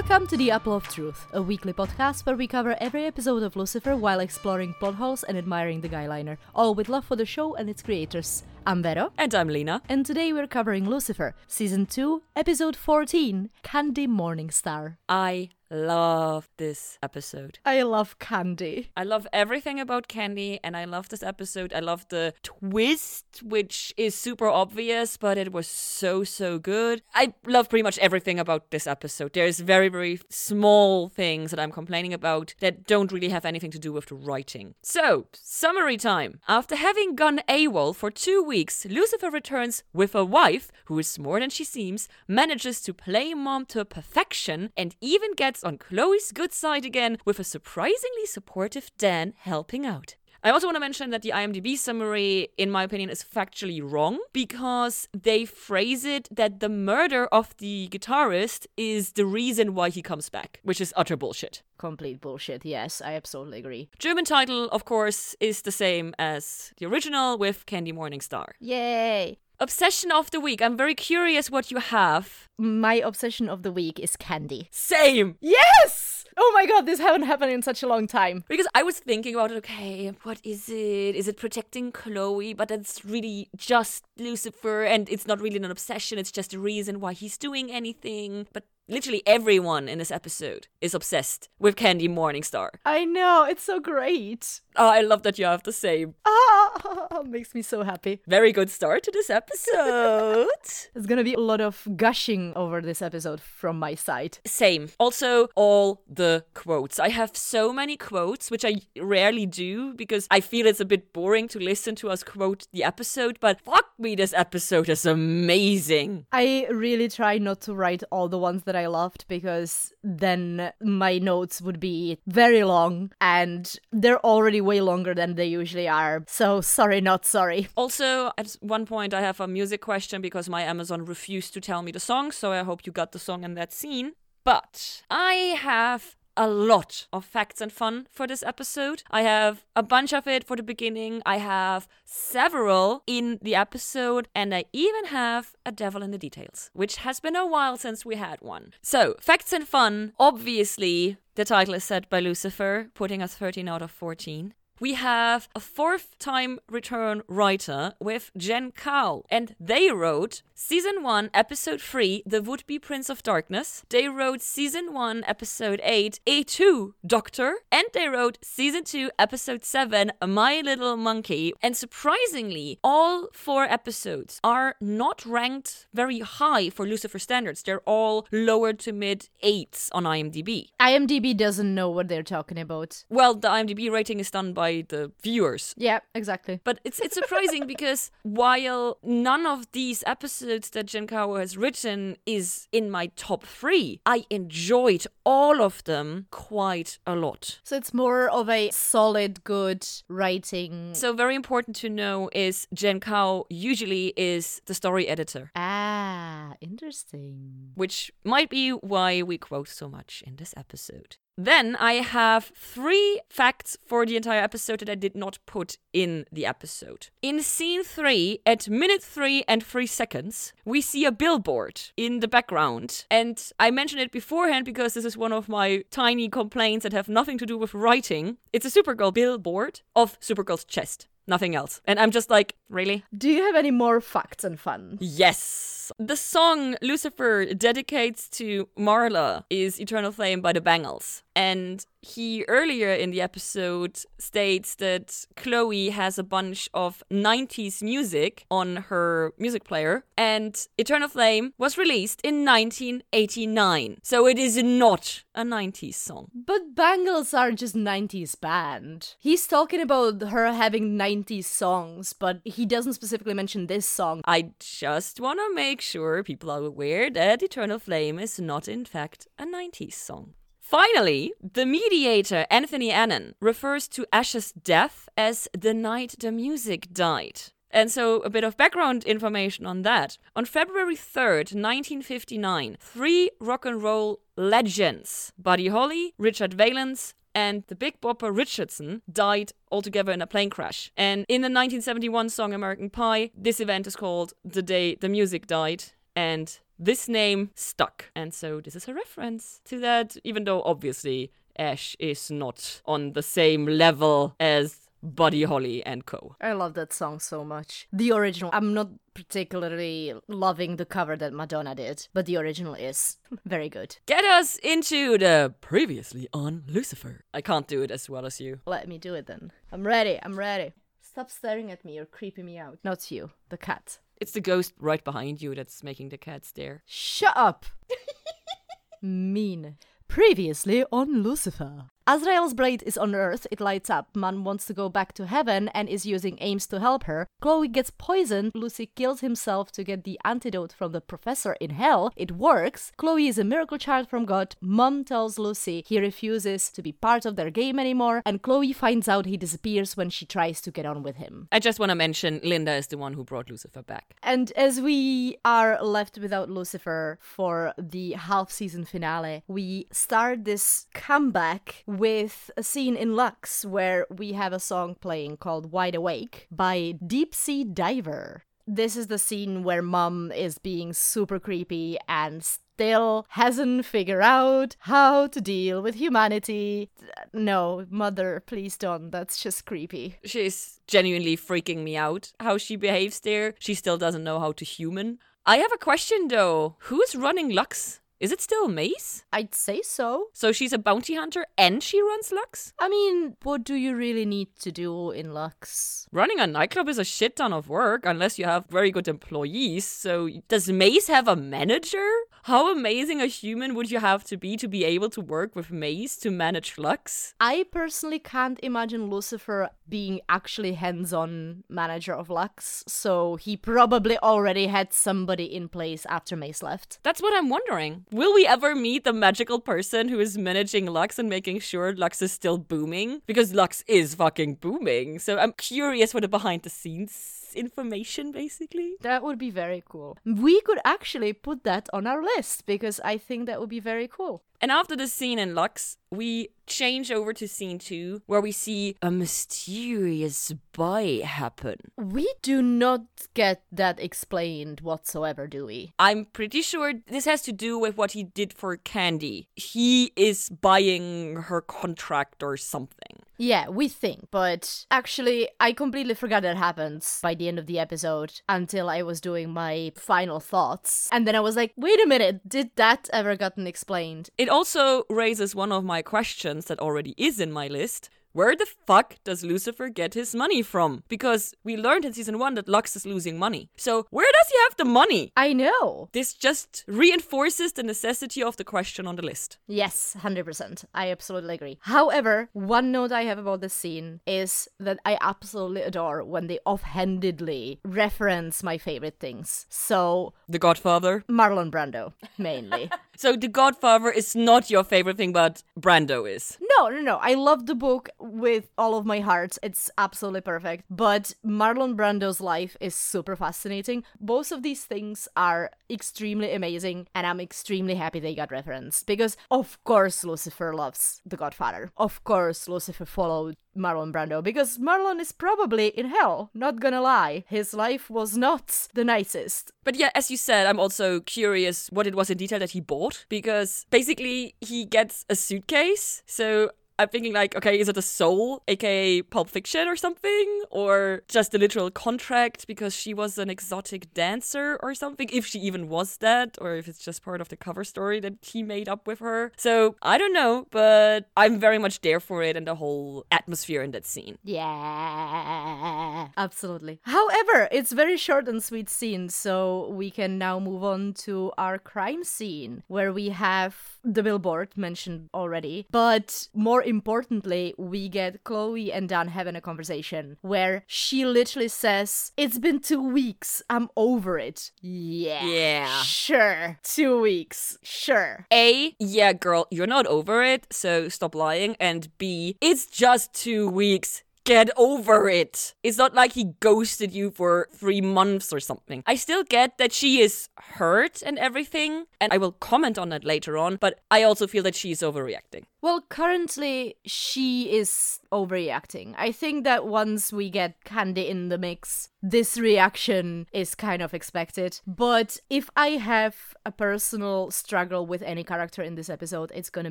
Welcome to The Apple of Truth, a weekly podcast where we cover every episode of Lucifer while exploring plot holes and admiring the guyliner, all with love for the show and its creators. I'm Vero, And I'm Lena. and today we're covering Lucifer, Season 2, Episode 14, Candy Morningstar. I love this episode. I love Candy. I love everything about Candy, and I love this episode. I love the twist, which is super obvious, but it was so, so good. I love pretty much everything about this episode. There's very, very small things that I'm complaining about that don't really have anything to do with the writing. So, summary time. After having gone AWOL for two weeks, Lucifer returns with a wife who is more than she seems, manages to play mom to perfection, and even gets on Chloe's good side again with a surprisingly supportive Dan helping out. I also want to mention that the IMDb summary, in my opinion, is factually wrong because they phrase it that the murder of the guitarist is the reason why he comes back, which is utter bullshit. Complete bullshit, yes, I absolutely agree. German title, of course, is the same as the original with Candy Morningstar. Yay! Obsession of the week. I'm very curious what you have. My obsession of the week is candy. Same. Yes! Oh my god, this hasn't happened in such a long time. Because I was thinking about it, okay, what is it? Is it protecting Chloe? But that's really just Lucifer, and it's not really an obsession, it's just a reason why he's doing anything. But literally everyone in this episode is obsessed with Candy Morningstar. I know, it's so great. Oh, I love that you have the same. Ah, makes me so happy. Very good start to this episode. There's gonna be a lot of gushing over this episode from my side. Same. Also, all the quotes. I have so many quotes, which I rarely do because I feel it's a bit boring to listen to us quote the episode, but fuck me, this episode is amazing. I really try not to write all the ones that I loved because then my notes would be very long and they're already way longer than they usually are. So sorry, not sorry. Also, at one point, I have a music question because my Amazon refused to tell me the song, so I hope you got the song in that scene. But I have a lot of facts and fun for this episode. I have a bunch of it for the beginning. I have several in the episode, and I even have a devil in the details, which has been a while since we had one. So, facts and fun. Obviously, the title is set by Lucifer, putting us 13 out of 14 we have a fourth time return writer with Jen Kao, and they wrote season 1, episode 3, The Would Be Prince of Darkness. They wrote season 1, episode 8, Et Tu, Doctor, and they wrote season 2, episode 7, My Little Monkey. And surprisingly, all four episodes are not ranked very high for Lucifer standards. They're all lower to mid 8s on IMDb. IMDb doesn't know what they're talking about. Well, the IMDb rating is done by the viewers. Yeah, exactly. But it's it's surprising because while none of these episodes that Jen Kao has written is in my top three, I enjoyed all of them quite a lot. So it's more of a solid, good writing. So very important to know is Jen Kao usually is the story editor, ah, interesting. which might be why we quote so much in this episode. Then I have three facts for the entire episode that I did not put in the episode. In scene three, at minute three and three seconds, we see a billboard in the background. And I mentioned it beforehand because this is one of my tiny complaints that have nothing to do with writing. It's a Supergirl billboard of Supergirl's chest. Nothing else. And I'm just like, really? Do you have any more facts and fun? Yes. The song Lucifer dedicates to Marla is Eternal Flame by the Bangles. And he earlier in the episode states that Chloe has a bunch of 90s music on her music player. And Eternal Flame was released in 1989. So it is not a 90s song. But Bangles are just 90s band. He's talking about her having 90s songs, but he doesn't specifically mention this song. I just want to make sure people are aware that Eternal Flame is not, in fact, a 90s song. Finally, the mediator, Anthony Annan, refers to Ash's death as the night the music died. And so, a bit of background information on that. On February 3rd, 1959, three rock and roll legends, Buddy Holly, Richard Valens, and the Big Bopper Richardson died altogether in a plane crash. And in the 1971 song American Pie, this event is called The Day the Music Died. And this name stuck. And so this is a reference to that, even though obviously Ash is not on the same level as Buddy Holly and co. I love that song so much. The original, I'm not particularly loving the cover that Madonna did, but the original is very good. Get us into the previously on Lucifer. I can't do it as well as you. Let me do it then. I'm ready, I'm ready. Stop staring at me, you're creeping me out. Not you, the cat. It's the ghost right behind you that's making the cat stare. Shut up! mean. Previously on Lucifer. Azrael's blade is on Earth, it lights up. Man wants to go back to heaven and is using Ames to help her. Chloe gets poisoned. Lucy kills himself to get the antidote from the professor in hell. It works. Chloe is a miracle child from God. Mom tells Lucy he refuses to be part of their game anymore, and Chloe finds out he disappears when she tries to get on with him. I just want to mention Linda is the one who brought Lucifer back. And as we are left without Lucifer for the half season finale, we start this comeback with a scene in Lux where we have a song playing called Wide Awake by Deep Sea Diver. This is the scene where mom is being super creepy and still hasn't figured out how to deal with humanity. No, mother, please don't. That's just creepy. She's genuinely freaking me out how she behaves there. She still doesn't know how to human. I have a question though. Who's running Lux? Is it still Maze? I'd say so. So she's a bounty hunter and she runs Lux? I mean, what do you really need to do in Lux? Running a nightclub is a shit ton of work unless you have very good employees. So does Maze have a manager? How amazing a human would you have to be to be able to work with Maze to manage Lux? I personally can't imagine Lucifer being actually hands-on manager of Lux, so he probably already had somebody in place after Maze left. That's what I'm wondering. Will we ever meet the magical person who is managing Lux and making sure Lux is still booming? Because Lux is fucking booming. So I'm curious what the behind the scenes information basically. That would be very cool. We could actually put that on our list because I think that would be very cool. And after the scene in Lux, we change over to scene two, where we see a mysterious buy happen. We do not get that explained whatsoever, do we? I'm pretty sure this has to do with what he did for Candy. He is buying her contract or something. Yeah, we think, but actually, I completely forgot that happens by the end of the episode until I was doing my final thoughts. And then I was like, wait a minute, did that ever gotten explained? It also raises one of my questions that already is in my list. Where the fuck does Lucifer get his money from? Because we learned in season one that Lux is losing money. So where does he have the money? I know. This just reinforces the necessity of the question on the list. Yes, 100%. I absolutely agree. However, one note I have about this scene is that I absolutely adore when they offhandedly reference my favorite things. So, The Godfather. Marlon Brando, mainly. So The Godfather is not your favorite thing, but Brando is. No, no, no. I love the book with all of my heart. It's absolutely perfect. But Marlon Brando's life is super fascinating. Both of these things are extremely amazing, and I'm extremely happy they got referenced because, of course, Lucifer loves The Godfather. Of course, Lucifer followed Marlon Brando because Marlon is probably in hell, not gonna lie. His life was not the nicest. But yeah, as you said, I'm also curious what it was in detail that he bought because basically he gets a suitcase. So I'm thinking like, okay, is it a soul, aka Pulp Fiction or something? Or just a literal contract because she was an exotic dancer or something? If she even was that, or if it's just part of the cover story that he made up with her. So I don't know, but I'm very much there for it and the whole atmosphere in that scene. Yeah, absolutely. However, it's very short and sweet scene, so we can now move on to our crime scene where we have the billboard mentioned already, but more importantly, we get Chloe and Dan having a conversation where she literally says, It's been two weeks, I'm over it. Yeah. Yeah. Sure. Two weeks. Sure. A, yeah, girl, you're not over it, so stop lying. And B, it's just two weeks. Get over it. It's not like he ghosted you for three months or something. I still get that she is hurt and everything, and I will comment on that later on, but I also feel that she's overreacting. Well, currently she is overreacting. I think that once we get Candy in the mix, this reaction is kind of expected. But if I have a personal struggle with any character in this episode, it's gonna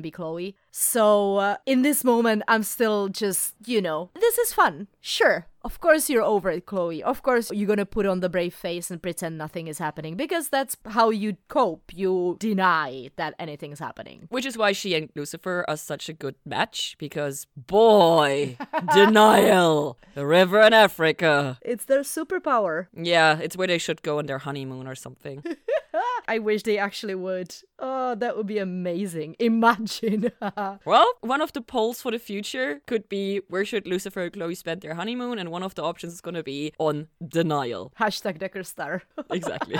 be Chloe. So uh, in this moment, I'm still just, you know, this is fun. Sure, of course you're over it, Chloe. Of course you're gonna put on the brave face and pretend nothing is happening because that's how you cope. You deny that anything's happening. Which is why she and Lucifer are such a good match because, boy, denial. The river in Africa. It's their superpower. Yeah, it's where they should go on their honeymoon or something. I wish they actually would. Oh, that would be amazing. Imagine. well, one of the polls for the future could be where should Lucifer and Chloe spend their honeymoon, and one of the options is going to be on denial. Hashtag Decker Star. exactly.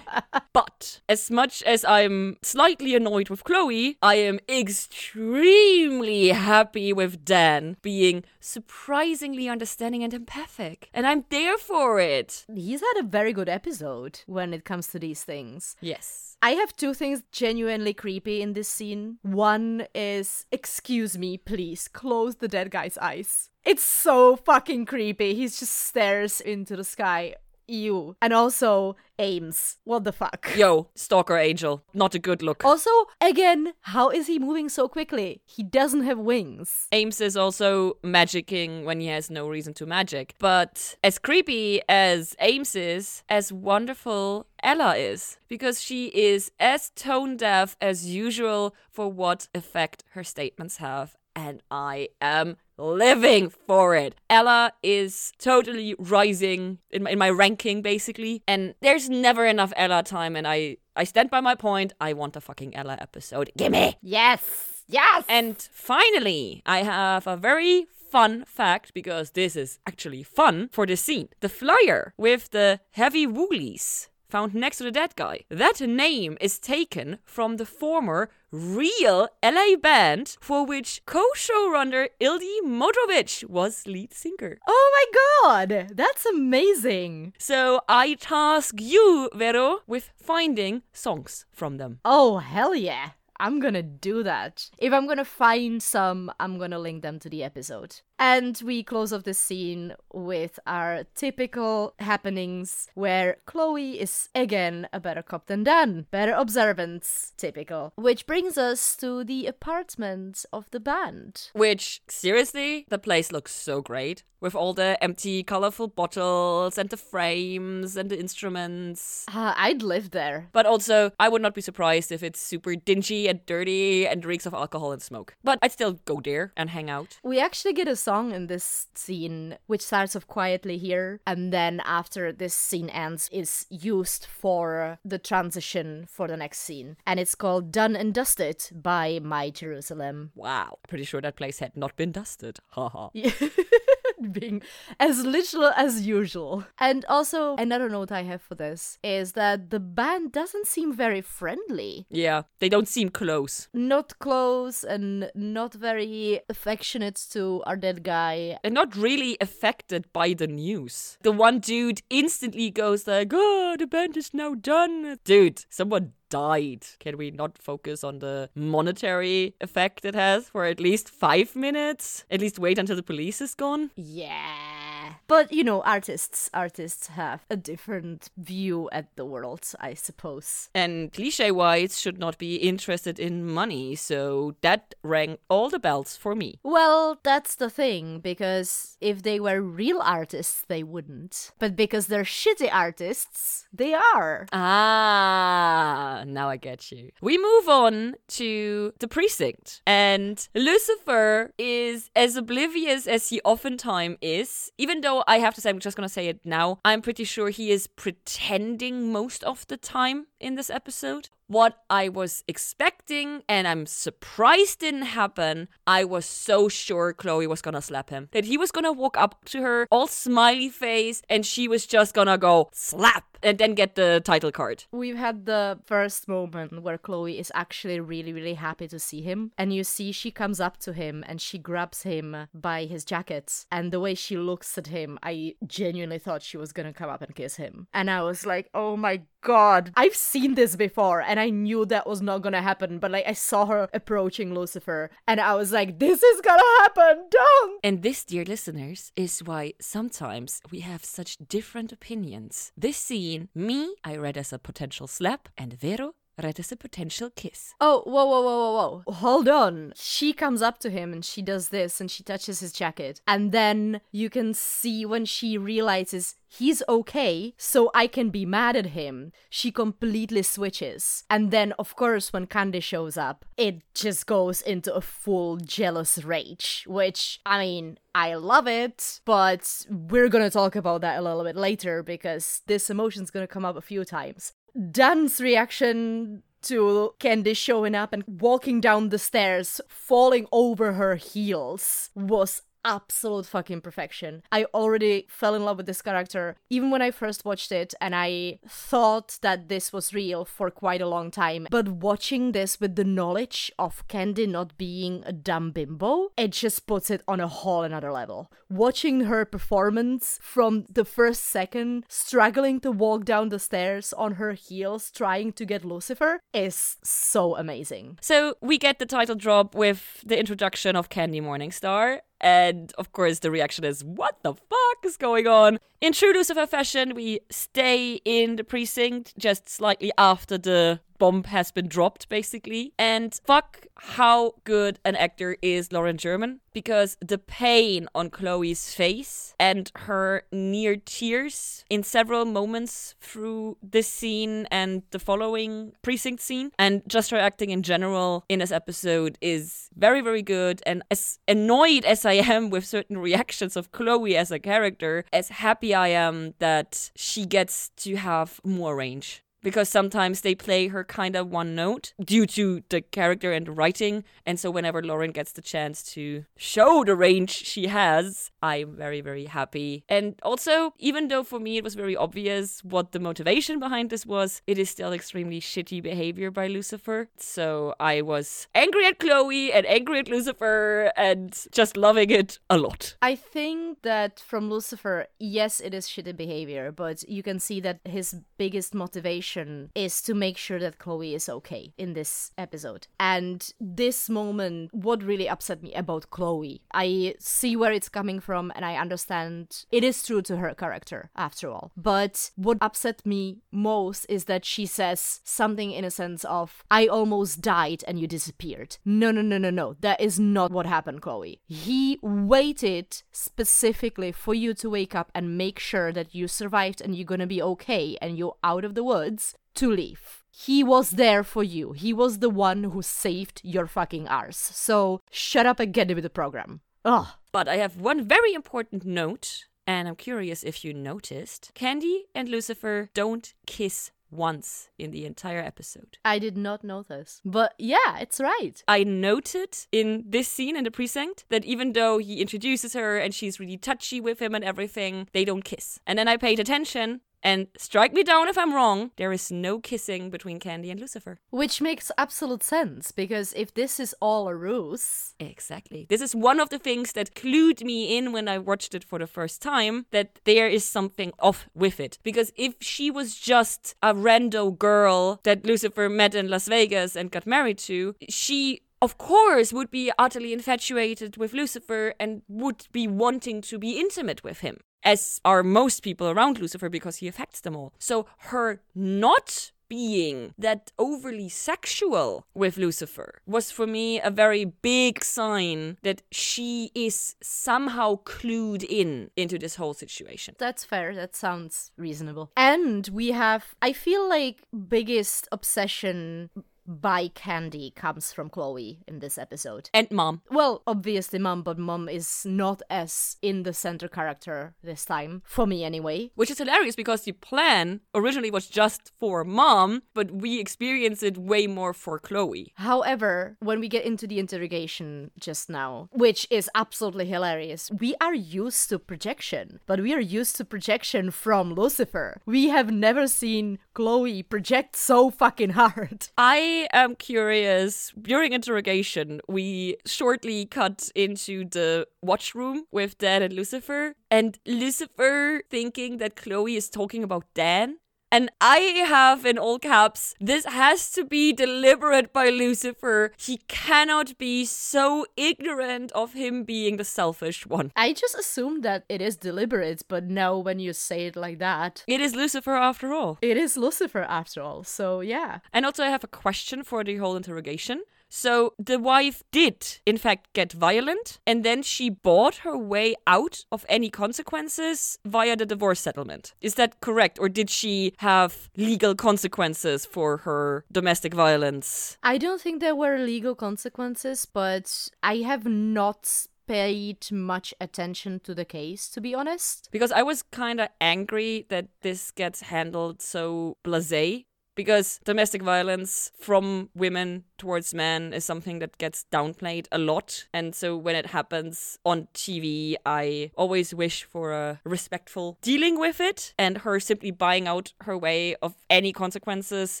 but as much as I'm slightly annoyed with Chloe, I am extremely happy with Dan being surprisingly understanding and empathic. And I'm there for it. He's had a very good episode when it comes to these things. Yes. I have two things genuinely creepy in this scene. One is, excuse me, please, close the dead guy's eyes. It's so fucking creepy. He just stares into the sky you. And also Ames. What the fuck? Yo, Stalker Angel. Not a good look. Also, again, how is he moving so quickly? He doesn't have wings. Ames is also magicking when he has no reason to magic. But as creepy as Ames is, as wonderful Ella is. Because she is as tone deaf as usual for what effect her statements have. And I am living for it. Ella is totally rising in my, in my ranking, basically. And there's never enough Ella time. And I, I stand by my point. I want a fucking Ella episode. Gimme! Yes! Yes! And finally, I have a very fun fact because this is actually fun for this scene. The flyer with the heavy woolies found next to the dead guy. That name is taken from the former real LA band for which co-showrunner Ildy Modrovich was lead singer. Oh my god, that's amazing. So I task you, Vero, with finding songs from them. Oh hell yeah. I'm gonna do that. If I'm gonna find some, I'm gonna link them to the episode. And we close off the scene with our typical happenings where Chloe is again a better cop than Dan. Better observance, typical. Which brings us to the apartment of the band. Which, seriously, the place looks so great. With all the empty, colorful bottles and the frames and the instruments. Uh, I'd live there. But also, I would not be surprised if it's super dingy and dirty and reeks of alcohol and smoke. But I'd still go there and hang out. We actually get a song in this scene, which starts off quietly here, and then after this scene ends, is used for the transition for the next scene. And it's called Done and Dusted by My Jerusalem. Wow. Pretty sure that place had not been dusted. Haha. being as literal as usual. And also, another note I have for this is that the band doesn't seem very friendly. Yeah, they don't seem close. Not close and not very affectionate to our dead guy. And not really affected by the news. The one dude instantly goes like, oh, the band is now done. Dude, someone died. Can we not focus on the monetary effect it has for at least five minutes? At least wait until the police is gone? Yeah. But you know, artists artists have a different view at the world, I suppose. And cliche wise should not be interested in money, so that rang all the bells for me. Well, that's the thing, because if they were real artists, they wouldn't. But because they're shitty artists, they are. Ah, now I get you. We move on to the precinct, and Lucifer is as oblivious as he oftentimes is, even though I have to say, I'm just gonna say it now, I'm pretty sure he is pretending most of the time in this episode. What I was expecting, and I'm surprised didn't happen, I was so sure Chloe was gonna slap him. That he was gonna walk up to her, all smiley face, and she was just gonna go slap and then get the title card. We've had the first moment where Chloe is actually really, really happy to see him. And you see she comes up to him and she grabs him by his jacket. And the way she looks at him, I genuinely thought she was gonna come up and kiss him. And I was like, oh my god, I've seen this before and I knew that was not gonna happen. But like, I saw her approaching Lucifer and I was like, this is gonna happen, don't! And this, dear listeners, is why sometimes we have such different opinions. This scene, me, I read as a potential slap, and Vero read as a potential kiss. Oh, whoa, whoa, whoa, whoa, whoa. Hold on. She comes up to him and she does this and she touches his jacket. And then you can see when she realizes he's okay, so I can be mad at him, she completely switches. And then, of course, when Candy shows up, it just goes into a full jealous rage, which, I mean, I love it, but we're gonna talk about that a little bit later because this emotion's gonna come up a few times. Dan's reaction to Candy showing up and walking down the stairs, falling over her heels, was absolute fucking perfection. I already fell in love with this character even when I first watched it, and I thought that this was real for quite a long time. But watching this with the knowledge of Candy not being a dumb bimbo, it just puts it on a whole another level. Watching her performance from the first second, struggling to walk down the stairs on her heels, trying to get Lucifer, is so amazing. So we get the title drop with the introduction of Candy Morningstar, and of course, the reaction is, What the fuck is going on? In true Lucifer fashion, we stay in the precinct just slightly after the bomb has been dropped, basically. And fuck how good an actor is Lauren German because the pain on Chloe's face and her near tears in several moments through this scene and the following precinct scene, and just her acting in general in this episode is very, very good. And as annoyed as I am with certain reactions of Chloe as a character, as happy I am that she gets to have more range because sometimes they play her kind of one note due to the character and the writing. And so whenever Lauren gets the chance to show the range she has, I'm very, very happy. And also, even though for me it was very obvious what the motivation behind this was, it is still extremely shitty behavior by Lucifer. So I was angry at Chloe and angry at Lucifer and just loving it a lot. I think that from Lucifer, yes, it is shitty behavior, but you can see that his biggest motivation is to make sure that Chloe is okay in this episode. And this moment, what really upset me about Chloe, I see where it's coming from and I understand it is true to her character after all. But what upset me most is that she says something in a sense of, I almost died and you disappeared. No, no, no, no, no. That is not what happened, Chloe. He waited specifically for you to wake up and make sure that you survived and you're gonna be okay and you're out of the woods to leave. He was there for you. He was the one who saved your fucking arse. So shut up and get with the program. Ugh. But I have one very important note, and I'm curious if you noticed. Candy and Lucifer don't kiss once in the entire episode. I did not notice. But yeah, it's right. I noted in this scene in the precinct that even though he introduces her and she's really touchy with him and everything, they don't kiss. And then I paid attention and strike me down if I'm wrong, there is no kissing between Candy and Lucifer. Which makes absolute sense because if this is all a ruse. Exactly. This is one of the things that clued me in when I watched it for the first time that there is something off with it. Because if she was just a rando girl that Lucifer met in Las Vegas and got married to, she of course, would be utterly infatuated with Lucifer and would be wanting to be intimate with him as are most people around Lucifer because he affects them all. So her not being that overly sexual with Lucifer was for me a very big sign that she is somehow clued in into this whole situation. That's fair. That sounds reasonable. And we have, I feel like, biggest obsession by Candy comes from Chloe in this episode. And mom. Well, obviously mom, but mom is not as in the center character this time, for me anyway. Which is hilarious because the plan originally was just for mom, but we experience it way more for Chloe. However, when we get into the interrogation just now, which is absolutely hilarious, we are used to projection, but we are used to projection from Lucifer. We have never seen Chloe project so fucking hard. I am curious. During interrogation, we shortly cut into the watch room with Dan and Lucifer, and Lucifer thinking that Chloe is talking about Dan. And I have in all caps, this has to be deliberate by Lucifer. He cannot be so ignorant of him being the selfish one. I just assumed that it is deliberate, but now when you say it like that, It is Lucifer after all. it is Lucifer after all. So yeah. And also, I have a question for the whole interrogation. So, the wife did, in fact, get violent, and then she bought her way out of any consequences via the divorce settlement. Is that correct? Or did she have legal consequences for her domestic violence? I don't think there were legal consequences, but I have not paid much attention to the case, to be honest. Because I was kind of angry that this gets handled so blase. Because domestic violence from women towards men is something that gets downplayed a lot. And so when it happens on TV, I always wish for a respectful dealing with it. And her simply buying out her way of any consequences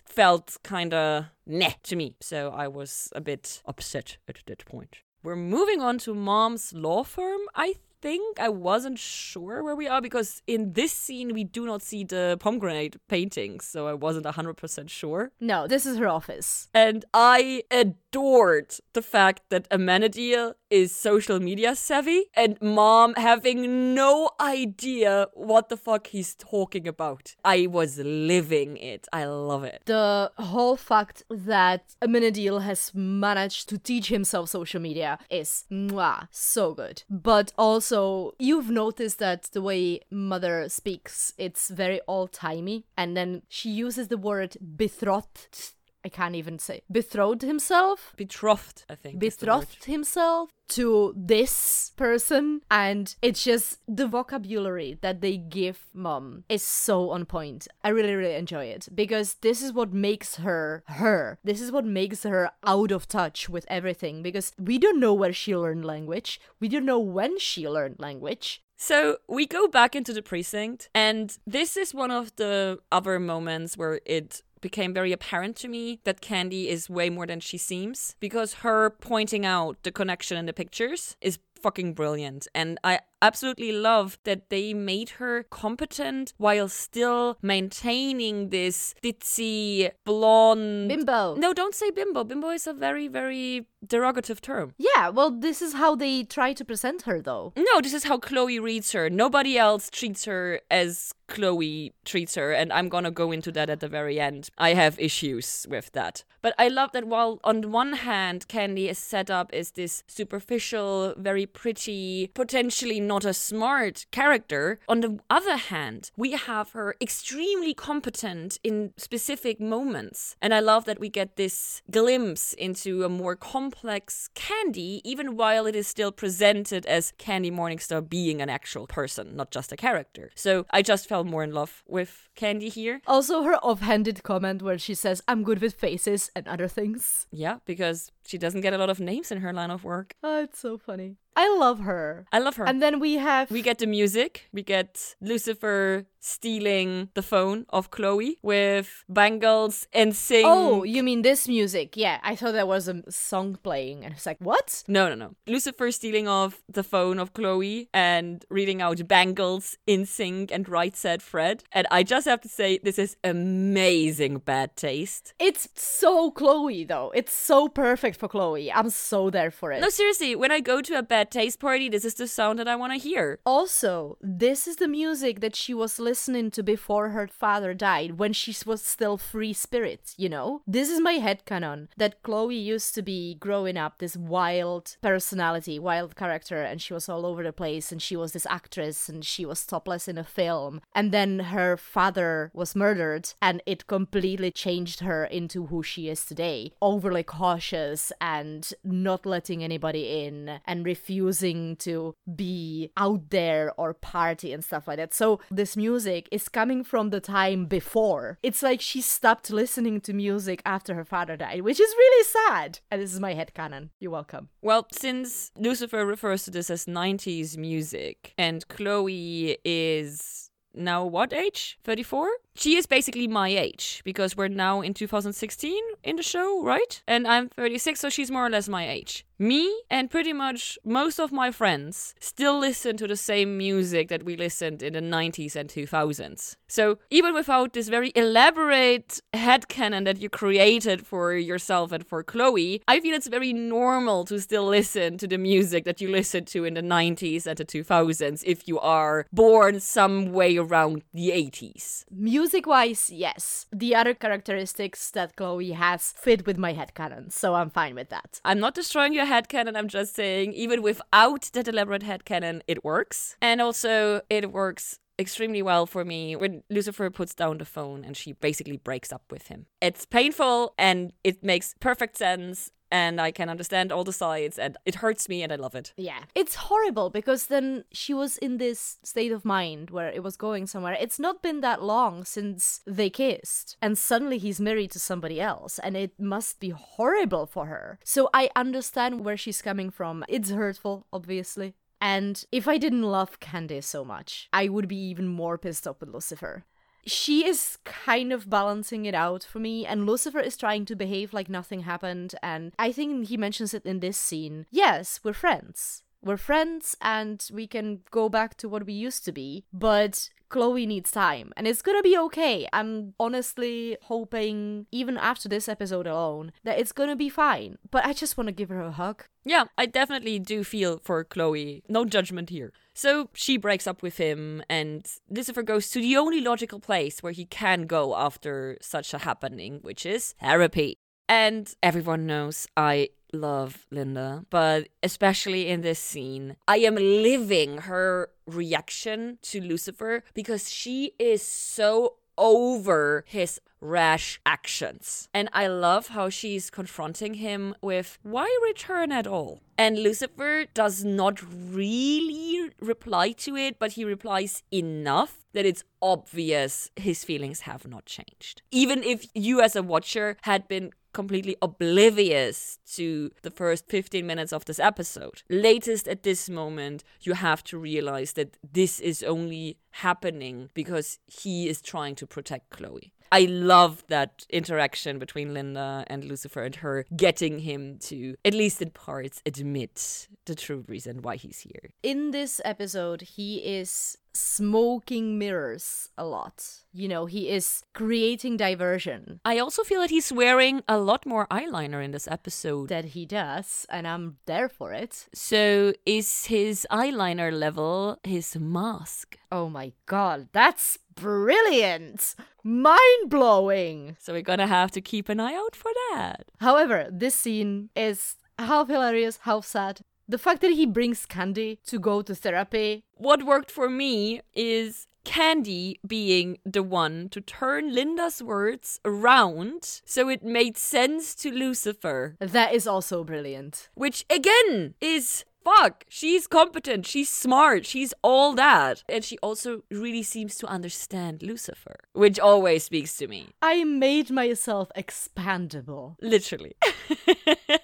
felt kind of meh to me. So I was a bit upset at that point. We're moving on to mom's law firm, I think I wasn't sure where we are because in this scene we do not see the pomegranate paintings, so I wasn't 100% sure. No, this is her office. And I adored the fact that Amenadiel is social media savvy and mom having no idea what the fuck he's talking about. I was living it. I love it. The whole fact that Amenadiel has managed to teach himself social media is mwah, so good. But also, you've noticed that the way Mother speaks, it's very old timey. And then she uses the word betrothed. I can't even say betrothed himself. Betrothed, I think. betrothed himself to this person. And it's just the vocabulary that they give mom is so on point. I really really enjoy it because this is what makes her her. This is what makes her out of touch with everything because we don't know where she learned language. We don't know when she learned language. So we go back into the precinct, and this is one of the other moments where it became very apparent to me that Candy is way more than she seems because her pointing out the connection in the pictures is fucking brilliant. And I absolutely love that they made her competent while still maintaining this ditzy blonde. bimbo No, don't say bimbo. Bimbo is a very, very derogative term. yeah well this is how they try to present her though No, this is how Chloe reads her. Nobody else treats her as Chloe treats her, and I'm gonna go into that at the very end. I have issues with that. But I love that while on the one hand, Candy is set up as this superficial, very pretty, potentially not a smart character, on the other hand, we have her extremely competent in specific moments. And I love that we get this glimpse into a more complex Candy, even while it is still presented as Candy Morningstar being an actual person, not just a character. So I just fell more in love with Candy here. also her offhanded comment where she says i'm good with faces and other things Yeah, because she doesn't get a lot of names in her line of work. oh it's so funny i love her I love her. And then we have we get the music. We get Lucifer stealing the phone of Chloe with bangles and sing. Oh, you mean this music? Yeah, I thought there was a song playing, and it's like, what? No, no, no. Lucifer stealing off the phone of Chloe and reading out bangles NSYNC and right said Fred. And I just have to say, this is amazing bad taste. It's so Chloe though. It's so perfect for Chloe. I'm so there for it. No, seriously, when I go to a bad that taste party, this is the sound that I want to hear. Also, this is the music that she was listening to before her father died, when she was still free spirit, you know? This is my headcanon that Chloe used to be growing up this wild personality, wild character, and she was all over the place, and she was this actress, and she was topless in a film. And then her father was murdered, and it completely changed her into who she is today. Overly cautious and not letting anybody in, and refusing to be out there or party and stuff like that. So, this music is coming from the time before. It's like she stopped listening to music after her father died, which is really sad. And this is my head headcanon. You're welcome. Well, since Lucifer refers to this as 90s music, and Chloe is now what age? 34? She is basically my age because we're now in 2016 in the show, right? And I'm 36, so she's more or less my age. Me and pretty much most of my friends still listen to the same music that we listened in the 90s and 2000s. So even without this very elaborate headcanon that you created for yourself and for Chloe, I feel it's very normal to still listen to the music that you listened to in the 90s and the 2000s if you are born some way around the 80s. Music Music wise, yes. The other characteristics that Chloe has fit with my head headcanon, so I'm fine with that. I'm not destroying your head headcanon, I'm just saying, even without that elaborate headcanon, it works. And also, it works extremely well for me when Lucifer puts down the phone and she basically breaks up with him. It's painful and it makes perfect sense and I can understand all the sides and it hurts me and I love it. Yeah. It's horrible because then she was in this state of mind where it was going somewhere. It's not been that long since they kissed and suddenly he's married to somebody else and it must be horrible for her. So I understand where she's coming from. It's hurtful, obviously. And if I didn't love Candy so much, I would be even more pissed off with Lucifer she is kind of balancing it out for me, and Lucifer is trying to behave like nothing happened. And I think he mentions it in this scene. Yes, we're friends. We're friends and we can go back to what we used to be, but Chloe needs time and it's gonna be okay. I'm honestly hoping, even after this episode alone, that it's gonna be fine. But I just wanna give her a hug. Yeah, I definitely do feel for Chloe. No judgment here. So she breaks up with him, and Lucifer goes to the only logical place where he can go after such a happening, which is therapy. And everyone knows I love Linda, but especially in this scene, I am living her reaction to Lucifer because she is so over his rash actions. And I love how she's confronting him with, why return at all? And Lucifer does not really reply to it, but he replies enough that it's obvious his feelings have not changed. Even if you, as a watcher, had been completely oblivious to the first 15 minutes of this episode. Latest at this moment, you have to realize that this is only happening because he is trying to protect Chloe. I love that interaction between Linda and Lucifer and her getting him to, at least in parts, admit the true reason why he's here. In this episode, he is smoking mirrors a lot. You know, he is creating diversion. I also feel that he's wearing a lot more eyeliner in this episode. That he does, and I'm there for it. So, is his eyeliner level his mask? Oh my god, that's brilliant! Mind blowing! So, we're gonna have to keep an eye out for that. However, this scene is half hilarious, half sad. The fact that he brings Candy to go to therapy. What worked for me is Candy being the one to turn Linda's words around so it made sense to Lucifer. That is also brilliant. Which again is fuck. She's competent, she's smart, she's all that. And she also really seems to understand Lucifer, which always speaks to me. I made myself expandable. Literally.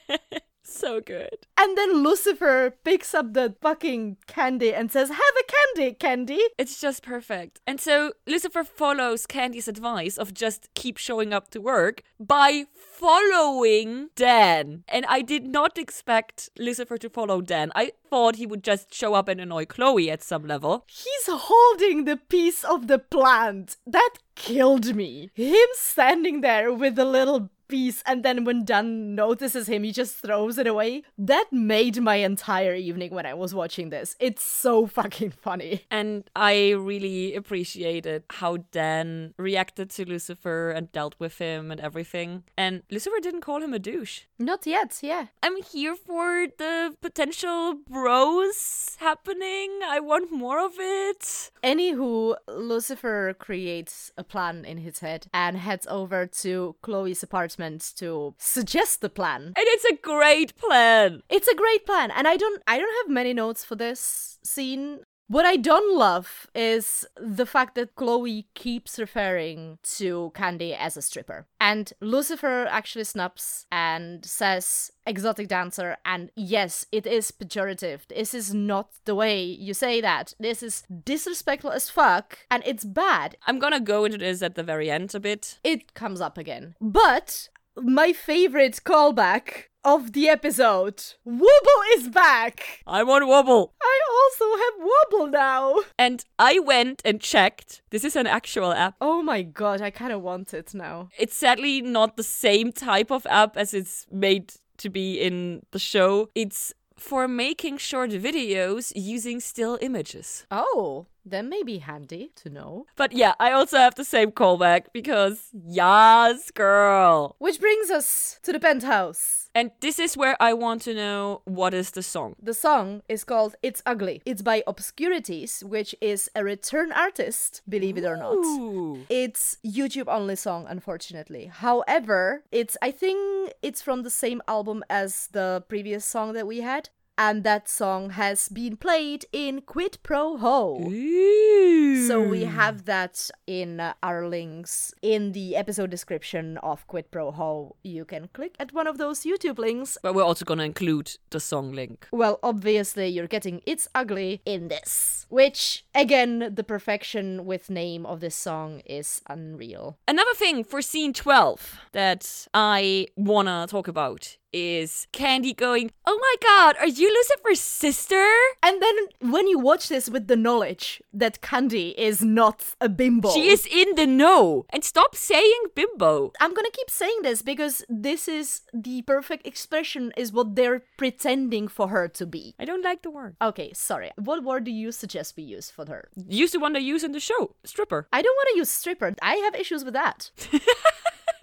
so good. And then Lucifer picks up the fucking candy and says, Have a candy, Candy. It's just perfect. And so Lucifer follows Candy's advice of just keep showing up to work by following Dan. And I did not expect Lucifer to follow Dan. I thought he would just show up and annoy Chloe at some level. He's holding the piece of the plant. That killed me. Him standing there with the little piece, and then when Dan notices him, he just throws it away. That made my entire evening when I was watching this. It's so fucking funny. And I really appreciated how Dan reacted to Lucifer and dealt with him and everything. And Lucifer didn't call him a douche. Not yet, yeah. I'm here for the potential bros happening. I want more of it. Anywho, Lucifer creates a plan in his head and heads over to Chloe's apartment to suggest the plan. And it's a great plan. It's a great plan, and I don't I don't have many notes for this scene. What I don't love is the fact that Chloe keeps referring to Candy as a stripper. And Lucifer actually snaps and says exotic dancer and yes, it is pejorative. This is not the way you say that. This is disrespectful as fuck and it's bad. I'm gonna go into this at the very end a bit. It comes up again. But my favorite callback of the episode. Wobble is back. I want wobble. I also have Wobble now. And I went and checked. This is an actual app. Oh my god, I kind of want it now. It's sadly not the same type of app as it's made to be in the show. It's for making short videos using still images. Oh, that may be handy to know. But yeah, I also have the same callback because yes, girl. Which brings us to the penthouse. And this is where I want to know what is the song. The song is called It's Ugly. It's by Obscurities, which is a return artist, believe it or not. Ooh. It's YouTube only song, unfortunately. However, it's I think it's from the same album as the previous song that we had. And that song has been played in Quid Pro Ho. Ooh. So we have that in uh, our links in the episode description of Quid Pro Ho. You can click at one of those YouTube links. But we're also gonna include the song link. Well, obviously, you're getting It's Ugly in this. Which, again, the perfection with name of this song is unreal. Another thing for scene 12 that I wanna talk about is Candy going, Oh my god, are you Lucifer's sister? And then when you watch this with the knowledge that Candy is not a bimbo. She is in the know. And stop saying bimbo. I'm gonna keep saying this because this is the perfect expression, is what they're pretending for her to be. I don't like the word. Okay, sorry. What word do you suggest we use for her? Use the one they use in the show, stripper. I don't want to use stripper. I have issues with that.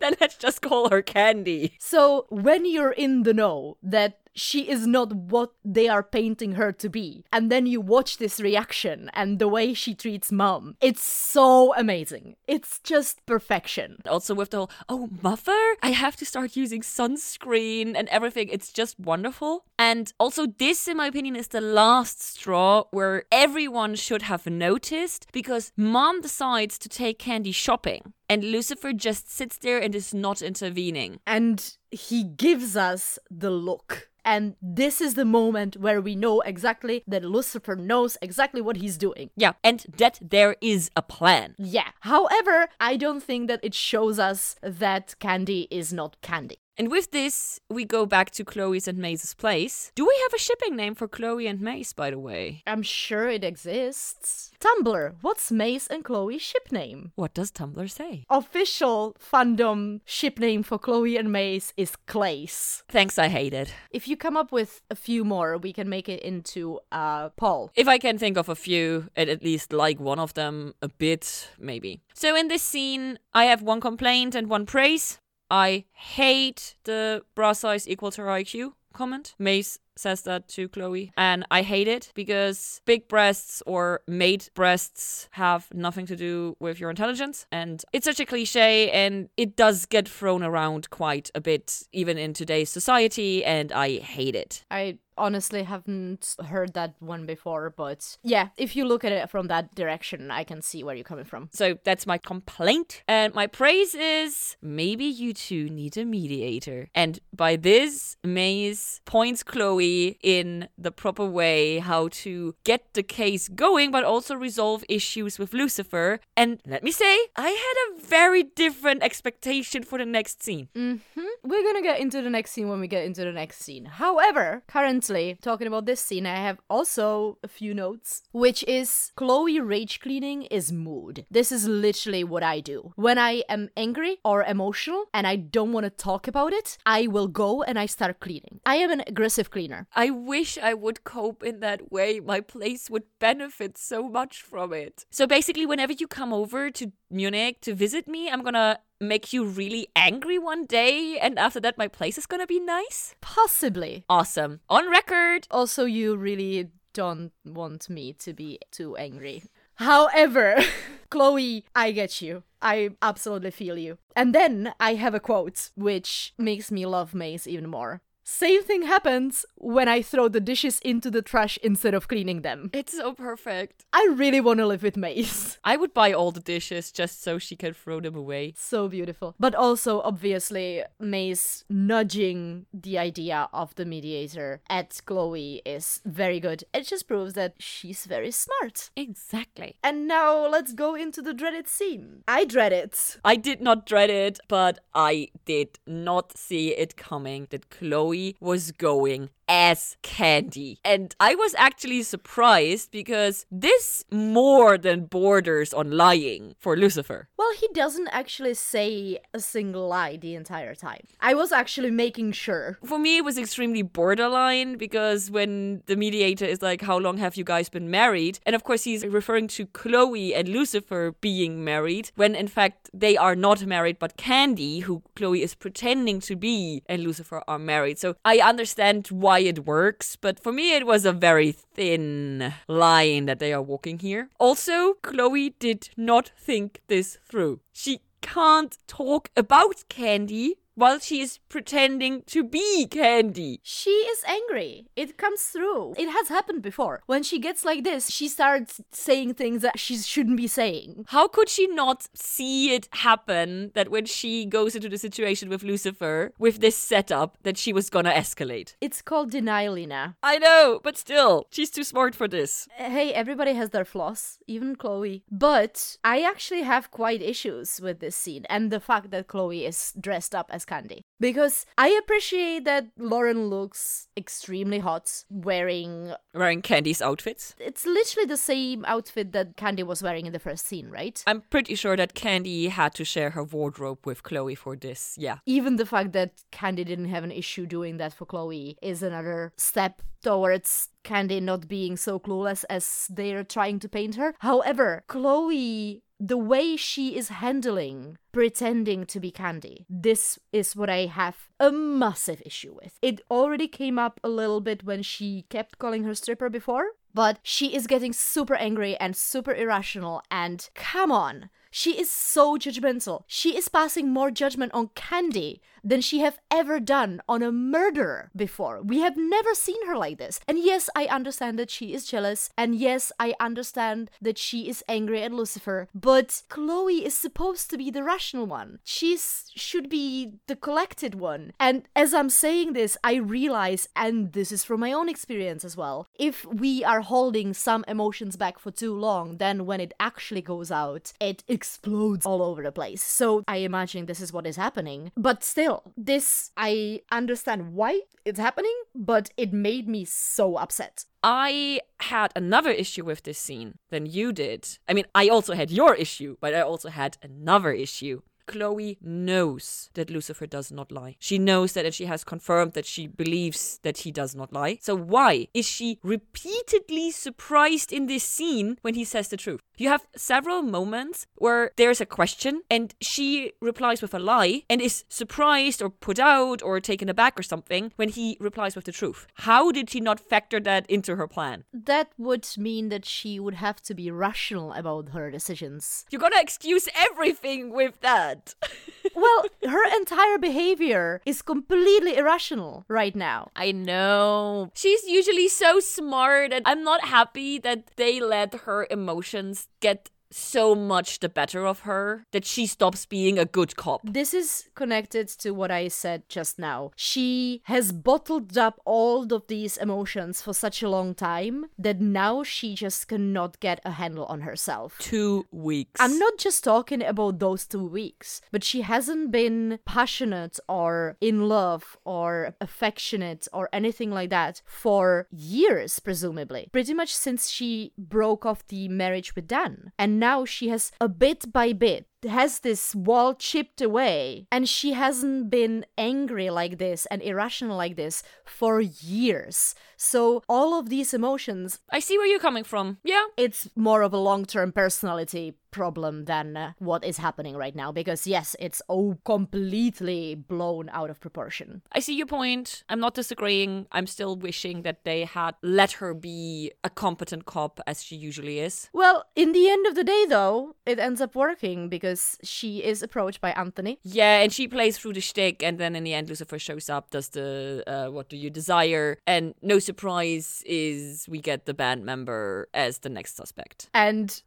Then let's just call her Candy. So when you're in the know that she is not what they are painting her to be, and then you watch this reaction and the way she treats mom, it's so amazing. It's just perfection. Also with the whole, oh, mother, I have to start using sunscreen and everything. It's just wonderful. And also, this, in my opinion, is the last straw where everyone should have noticed because mom decides to take Candy shopping. And Lucifer just sits there and is not intervening. And he gives us the look. And this is the moment where we know exactly that Lucifer knows exactly what he's doing. Yeah, and that there is a plan. Yeah. However, I don't think that it shows us that Candy is not Candy. And with this, we go back to Chloe's and Maze's place. Do we have a shipping name for Chloe and Maze, by the way? I'm sure it exists. Tumblr, what's Maze and Chloe's ship name? What does Tumblr say? Official fandom ship name for Chloe and Maze is Clace. Thanks, I hate it. If you come up with a few more, we can make it into uh, a poll. If I can think of a few, and at least like one of them a bit, maybe. So in this scene, I have one complaint and one praise. I hate the bra size equal to her IQ comment. Maze says that to Chloe. And I hate it because big breasts or made breasts have nothing to do with your intelligence. And it's such a cliche and it does get thrown around quite a bit, even in today's society. And I hate it. I honestly haven't heard that one before, but yeah, if you look at it from that direction, I can see where you're coming from. So that's my complaint. And my praise is maybe you two need a mediator. And by this, Maze points Chloe In the proper way how to get the case going, but also resolve issues with Lucifer. And let me say, I had a very different expectation for the next scene. Mm-hmm. We're gonna get into the next scene when we get into the next scene. However, currently, talking about this scene, I have also a few notes, which is Chloe rage cleaning is mood. This is literally what I do. When I am angry or emotional and I don't want to talk about it, I will go and I start cleaning. I am an aggressive cleaner. I wish I would cope in that way. My place would benefit so much from it. So basically, whenever you come over to Munich to visit me, I'm gonna make you really angry one day, and after that, my place is gonna be nice? Possibly. Awesome. On record. Also, you really don't want me to be too angry. However, Chloe, I get you. I absolutely feel you. And then I have a quote which makes me love Maze even more. Same thing happens when I throw the dishes into the trash instead of cleaning them. It's so perfect. I really want to live with Maze. I would buy all the dishes just so she can throw them away. So beautiful. But also, obviously, Maze nudging the idea of the mediator at Chloe is very good. It just proves that she's very smart. Exactly. And now let's go into the dreaded scene. I dread it. I did not dread it, but I did not see it coming that Chloe was going as candy. And I was actually surprised because this more than borders on lying for Lucifer. Well, he doesn't actually say a single lie the entire time. I was actually making sure. For me, it was extremely borderline because when the mediator is like, How long have you guys been married? And of course, he's referring to Chloe and Lucifer being married, when in fact they are not married, but Candy, who Chloe is pretending to be, and Lucifer are married. So I understand why it works, but for me it was a very thin line that they are walking here. Also, Chloe did not think this through. She can't talk about Candy while she is pretending to be Candy. She is angry. It comes through. It has happened before. When she gets like this, she starts saying things that she shouldn't be saying. How could she not see it happen that when she goes into the situation with Lucifer, with this setup, that she was gonna escalate? It's called denial, Lina. I know, but still, she's too smart for this. Eh, hey, everybody has their flaws, even Chloe. But I actually have quite issues with this scene and the fact that Chloe is dressed up as Candy. Because I appreciate that Lauren looks extremely hot wearing. Wearing Candy's outfits? It's literally the same outfit that Candy was wearing in the first scene, right? I'm pretty sure that Candy had to share her wardrobe with Chloe for this, yeah. Even the fact that Candy didn't have an issue doing that for Chloe is another step towards Candy not being so clueless as they're trying to paint her. However, Chloe the way she is handling pretending to be Candy. This is what I have a massive issue with. It already came up a little bit when she kept calling her stripper before, but she is getting super angry and super irrational and come on. She is so judgmental. She is passing more judgment on Candy than she have ever done on a murderer before. We have never seen her like this. And yes, I understand that she is jealous, and yes, I understand that she is angry at Lucifer, but Chloe is supposed to be the rational one. She should be the collected one. And as I'm saying this, I realize, and this is from my own experience as well, if we are holding some emotions back for too long, then when it actually goes out, it explodes all over the place. So I imagine this is what is happening. But still, this, I understand why it's happening, but it made me so upset. I had another issue with this scene than you did. I mean, I also had your issue, but I also had another issue. Chloe knows that Lucifer does not lie. She knows that and she has confirmed that she believes that he does not lie. So why is she repeatedly surprised in this scene when he says the truth? You have several moments where there's a question and she replies with a lie and is surprised or put out or taken aback or something when he replies with the truth. How did she not factor that into her plan? That would mean that she would have to be rational about her decisions. You're gonna excuse everything with that. well, her entire behavior is completely irrational right now. I know. She's usually so smart, and I'm not happy that they let her emotions get so much the better of her that she stops being a good cop. This is connected to what I said just now. She has bottled up all of these emotions for such a long time that now she just cannot get a handle on herself. Two weeks. I'm not just talking about those two weeks, but she hasn't been passionate or in love or affectionate or anything like that for years, presumably. Pretty much since she broke off the marriage with Dan. And now she has a bit by bit has this wall chipped away and she hasn't been angry like this and irrational like this for years so all of these emotions I see where you're coming from. Yeah. it's more of a long-term personality problem than uh, what is happening right now because yes it's oh completely blown out of proportion I see your point. I'm not disagreeing. I'm still wishing that they had let her be a competent cop as she usually is. well in the end of the day though it ends up working because she is approached by anthony Yeah, and she plays through the shtick, and then in the end, Lucifer shows up, does the uh, "What do you desire?" and no surprise is we get the band member as the next suspect. and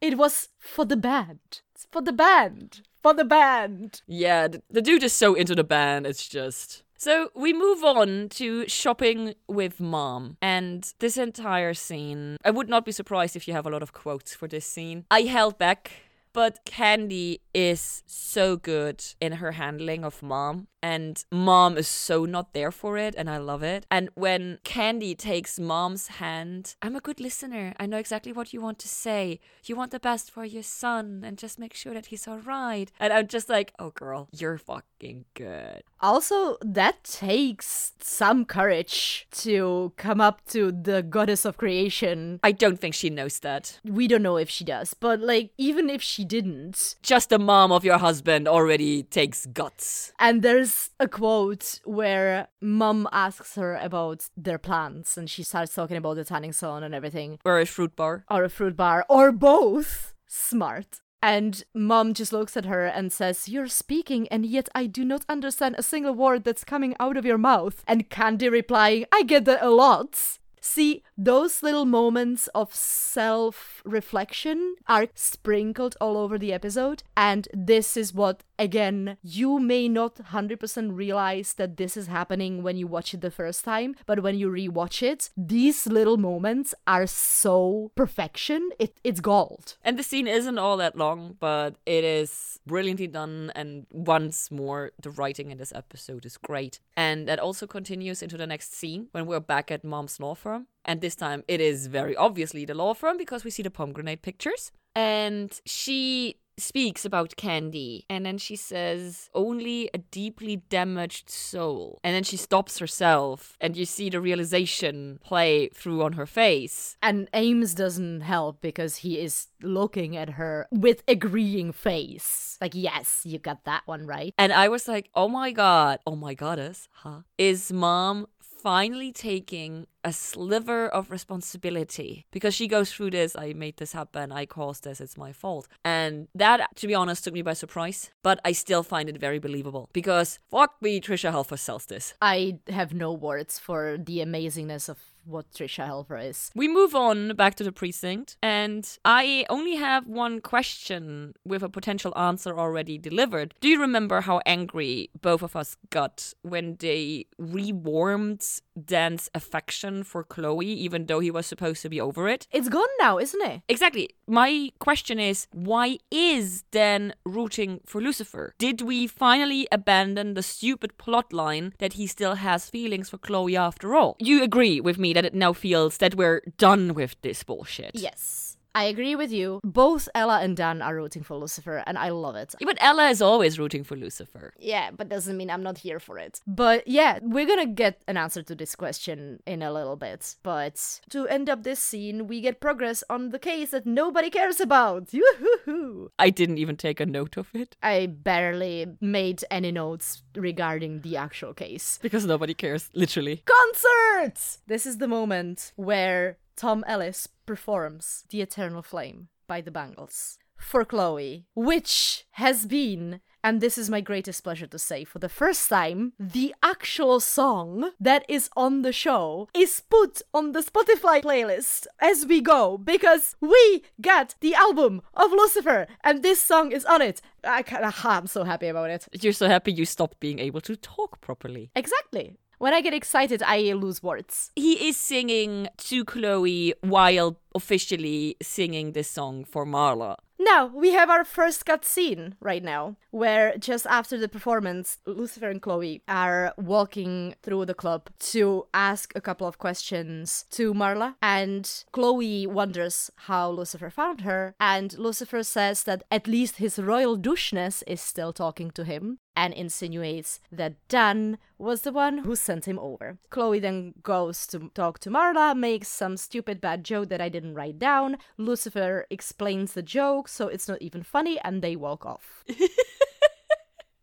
it was for the band it's for the band for the band Yeah, the, the dude is so into the band, it's just. So we move on to shopping with mom. And this entire scene, I would not be surprised if you have a lot of quotes for this scene. I held back, but Candy is so good in her handling of mom. And mom is so not there for it, and I love it. And when Candy takes mom's hand, I'm a good listener. I know exactly what you want to say. You want the best for your son, and just make sure that he's all right. And I'm just like, oh, girl, you're fucking good. Also, that takes some courage to come up to the goddess of creation. I don't think she knows that. We don't know if she does, but like, even if she didn't, Just the mom of your husband already takes guts. and there's a quote where mom asks her about their plans, and she starts talking about the tanning salon and everything, Or a fruit bar. or a fruit bar, or both. Smart. And mom just looks at her and says, You're speaking, and yet I do not understand a single word that's coming out of your mouth. And Candy replying, I get that a lot. See, those little moments of self reflection are sprinkled all over the episode. And this is what, again, you may not 100% realize that this is happening when you watch it the first time, but when you rewatch it, these little moments are so perfection. It, it's gold. And the scene isn't all that long, but it is brilliantly done. And once more, the writing in this episode is great. And that also continues into the next scene when we're back at mom's law firm. And this time it is very obviously the law firm because we see the pomegranate pictures. And she speaks about Candy and then she says, only a deeply damaged soul. And then she stops herself and you see the realization play through on her face. And Ames doesn't help because he is looking at her with agreeing face. Like, yes, you got that one right. And I was like, oh my god, oh my goddess, huh? Is mom finally taking a sliver of responsibility because she goes through this I made this happen, I caused this, it's my fault. And that, to be honest, took me by surprise, but I still find it very believable because fuck me, Tricia Helfer sells this. I have no words for the amazingness of what Tricia Helfer is. We move on back to the precinct, and I only have one question with a potential answer already delivered. Do you remember how angry both of us got when they rewarmed Dan's affection for Chloe, even though he was supposed to be over it? It's gone now, isn't it? Exactly. My question is why is Dan rooting for Lucifer? Did we finally abandon the stupid plot line that he still has feelings for Chloe after all? You agree with me that it now feels that we're done with this bullshit? Yes. I agree with you. Both Ella and Dan are rooting for Lucifer, and I love it. But Ella is always rooting for Lucifer. Yeah, but doesn't mean I'm not here for it. But yeah, we're gonna get an answer to this question in a little bit. But to end up this scene, we get progress on the case that nobody cares about. Yoo-hoo-hoo. I didn't even take a note of it I barely made any notes regarding the actual case. because nobody cares, literally. Concerts! This is the moment where Tom Ellis performs The Eternal Flame by the Bangles. for Chloe, which has been and this is my greatest pleasure to say for the first time, the actual song that is on the show is put on the Spotify playlist as we go because we get the album of Lucifer and this song is on it. I, I'm so happy about it. You're so happy you stopped being able to talk properly. Exactly. When I get excited, I lose words. He is singing to Chloe while officially singing this song for Marla. Now, we have our first cut scene right now, where just after the performance, Lucifer and Chloe are walking through the club to ask a couple of questions to Marla. And Chloe wonders how Lucifer found her. And Lucifer says that at least his royal doucheness is still talking to him and insinuates that Dan was the one who sent him over. Chloe then goes to talk to Marla, makes some stupid bad joke that I didn't write down. Lucifer explains the joke, so it's not even funny, and they walk off.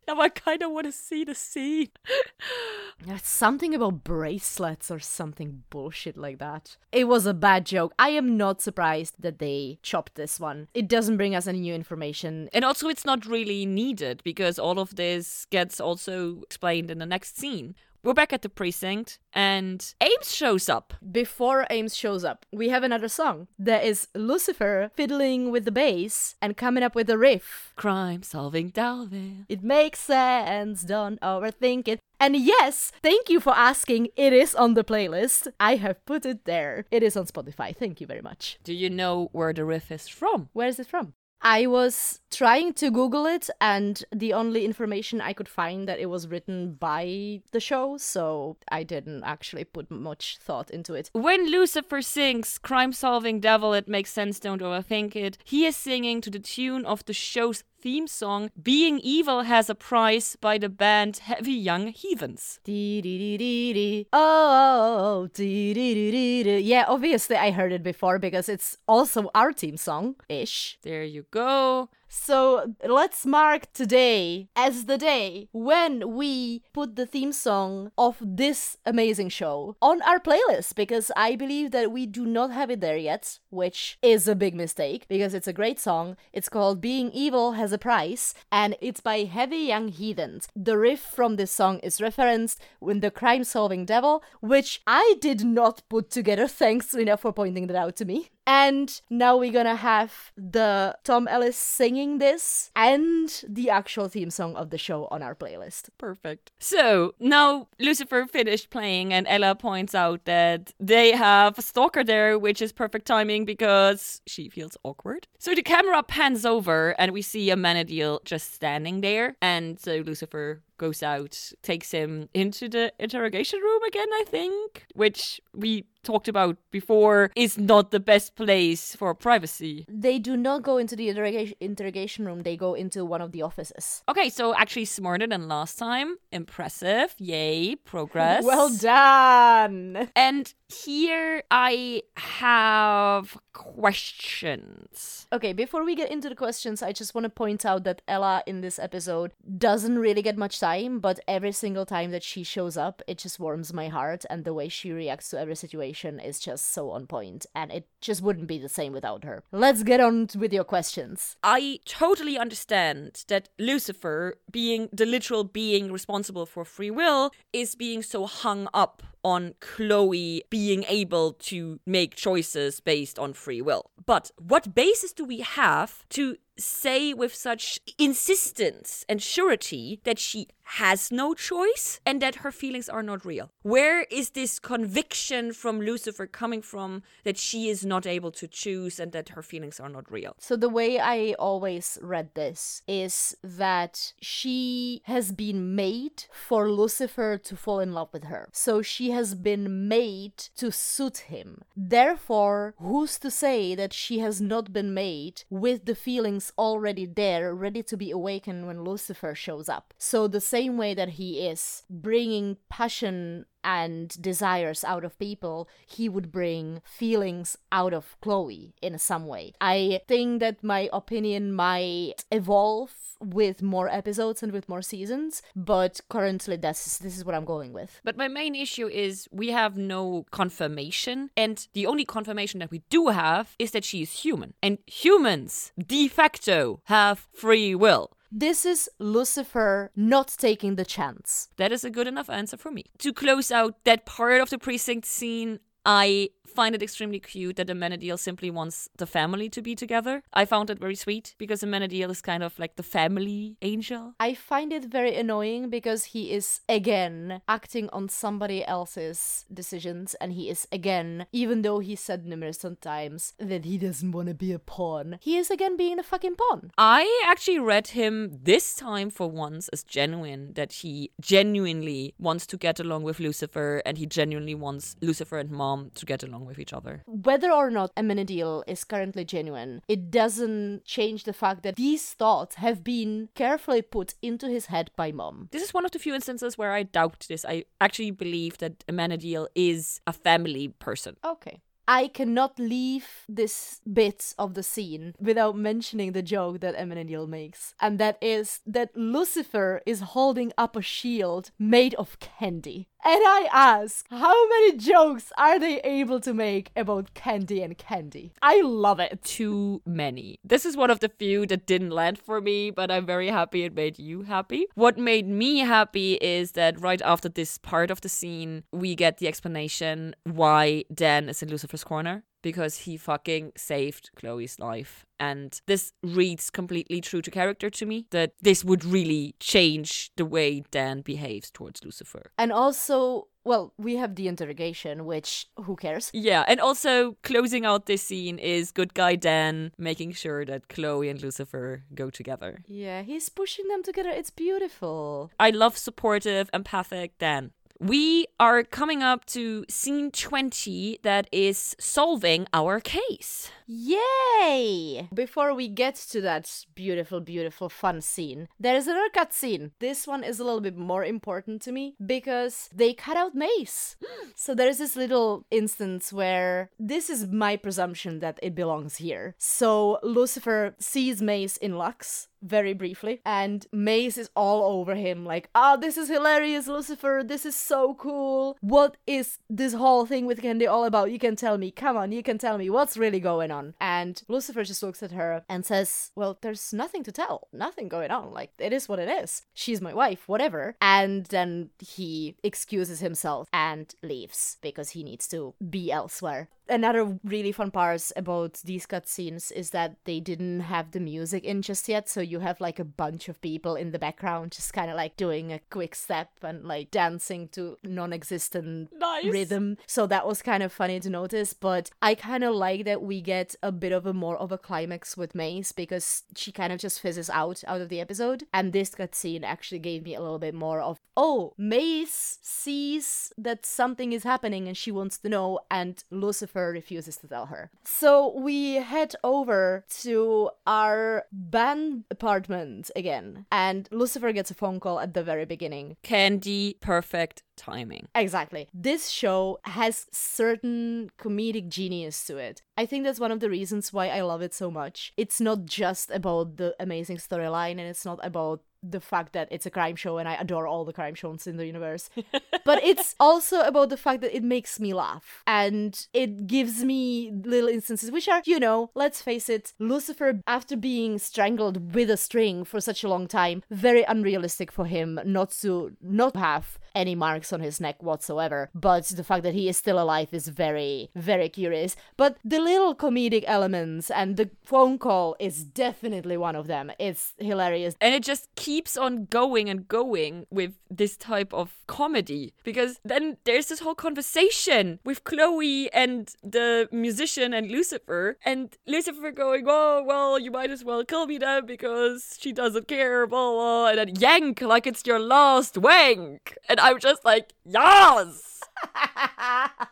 now I kind of want to see the scene. It's something about bracelets or something bullshit like that. It was a bad joke. I am not surprised that they chopped this one. It doesn't bring us any new information. And also, it's not really needed because all of this gets also explained in the next scene. We're back at the precinct, and Ames shows up. Before Ames shows up, we have another song. There is Lucifer fiddling with the bass and coming up with a riff. Crime solving Devil. It makes sense, don't overthink it. And yes, thank you for asking. It is on the playlist. I have put it there. It is on Spotify. Thank you very much. Do you know where the riff is from? Where is it from? I was trying to Google it, and the only information I could find that it was written by the show, so I didn't actually put much thought into it. When Lucifer sings Crime Solving Devil, it makes sense, don't overthink it, he is singing to the tune of the show's theme song, Being Evil Has a Price by the band Heavy Young Heathens. Dee dee dee dee dee. Oh. Yeah, obviously I heard it before because it's also our theme song ish. There you go. So let's mark today as the day when we put the theme song of this amazing show on our playlist because I believe that we do not have it there yet, which is a big mistake because it's a great song. It's called Being Evil Has a Price and it's by Heavy Young Heathens. The riff from this song is referenced in The Crime Solving Devil, which I did not put together. Thanks, Lina, for pointing that out to me. And now we're gonna have the Tom Ellis singing this and the actual theme song of the show on our playlist. Perfect. So now Lucifer finished playing, and Ella points out that they have a stalker there, which is perfect timing because she feels awkward. So the camera pans over, and we see a Amenadiel just standing there. And so Lucifer goes out, takes him into the interrogation room again, I think, which we talked about before is not the best place for privacy. They do not go into the interrogation, interrogation room, they go into one of the offices. Okay, so actually smarter than last time. Impressive. Yay, progress. well done. And here I have questions. Okay, before we get into the questions, I just want to point out that Ella in this episode doesn't really get much time, but every single time that she shows up, it just warms my heart, and the way she reacts to every situation is just so on point, and it just wouldn't be the same without her. Let's get on with your questions. I totally understand that Lucifer, being the literal being responsible for free will, is being so hung up on Chloe being able to make choices based on free will. But what basis do we have to say with such insistence and surety that she has no choice and that her feelings are not real. Where is this conviction from Lucifer coming from that she is not able to choose and that her feelings are not real? So, the way I always read this is that she has been made for Lucifer to fall in love with her. So, she has been made to suit him. Therefore, who's to say that she has not been made with the feelings already there, ready to be awakened when Lucifer shows up? So, the same way that he is bringing passion and desires out of people, he would bring feelings out of Chloe in some way. I think that my opinion might evolve with more episodes and with more seasons, but currently that's this is what I'm going with. But my main issue is we have no confirmation, and the only confirmation that we do have is that she is human. And humans, de facto, have free will. This is Lucifer not taking the chance. That is a good enough answer for me. To close out that part of the precinct scene, I find it extremely cute that Amenadiel simply wants the family to be together. I found it very sweet because Amenadiel is kind of like the family angel. I find it very annoying because he is again acting on somebody else's decisions and he is again, even though he said numerous times that he doesn't want to be a pawn, he is again being a fucking pawn. I actually read him this time for once as genuine, that he genuinely wants to get along with Lucifer and he genuinely wants Lucifer and mom to get along with each other. Whether or not Amenadiel is currently genuine, it doesn't change the fact that these thoughts have been carefully put into his head by mom. This is one of the few instances where I doubt this. I actually believe that Amenadiel is a family person. Okay. I cannot leave this bit of the scene without mentioning the joke that Amenadiel makes. And that is that Lucifer is holding up a shield made of candy. And I ask, how many jokes are they able to make about candy and candy? I love it. Too many. This is one of the few that didn't land for me, but I'm very happy it made you happy. What made me happy is that right after this part of the scene, we get the explanation why Dan is in Lucifer's corner because he fucking saved Chloe's life. And this reads completely true to character to me that this would really change the way Dan behaves towards Lucifer. And also, well, we have the interrogation, which who cares? Yeah, and also closing out this scene is good guy Dan making sure that Chloe and Lucifer go together. Yeah, he's pushing them together. It's beautiful. I love supportive, empathic Dan. We are coming up to scene 20 that is solving our case. Yay! Before we get to that beautiful, beautiful, fun scene, there is another cut scene. This one is a little bit more important to me because they cut out Maze. so there is this little instance where this is my presumption that it belongs here. So Lucifer sees Maze in Lux very briefly, and Maze is all over him, like, ah, oh, this is hilarious, Lucifer, this is so cool. What is this whole thing with Candy all about? You can tell me, come on, you can tell me what's really going on. And Lucifer just looks at her and says, Well, there's nothing to tell, nothing going on. Like, it is what it is. She's my wife, whatever. And then he excuses himself and leaves because he needs to be elsewhere another really fun part about these cutscenes is that they didn't have the music in just yet, so you have like a bunch of people in the background just kind of like doing a quick step and like dancing to non-existent nice. rhythm. So that was kind of funny to notice, but I kind of like that we get a bit of a more of a climax with Maze because she kind of just fizzes out out of the episode, and this cutscene actually gave me a little bit more of oh, Maze sees that something is happening and she wants to know, and Lucifer refuses to tell her. So we head over to our band apartment again, and Lucifer gets a phone call at the very beginning. Candy, perfect timing. Exactly. This show has certain comedic genius to it. I think that's one of the reasons why I love it so much. It's not just about the amazing storyline and it's not about the fact that it's a crime show and I adore all the crime shows in the universe. but it's also about the fact that it makes me laugh and it gives me little instances which are, you know, let's face it, Lucifer after being strangled with a string for such a long time, very unrealistic for him not to not have any marks on his neck whatsoever. But the fact that he is still alive is very, very curious. But the little comedic elements and the phone call is definitely one of them. It's hilarious. And it just keeps on going and going with this type of comedy because then there's this whole conversation with Chloe and the musician and Lucifer, and Lucifer going, Oh, well, you might as well kill me then because she doesn't care, blah, blah, and then yank like it's your last wank. And I'm just like, Yes!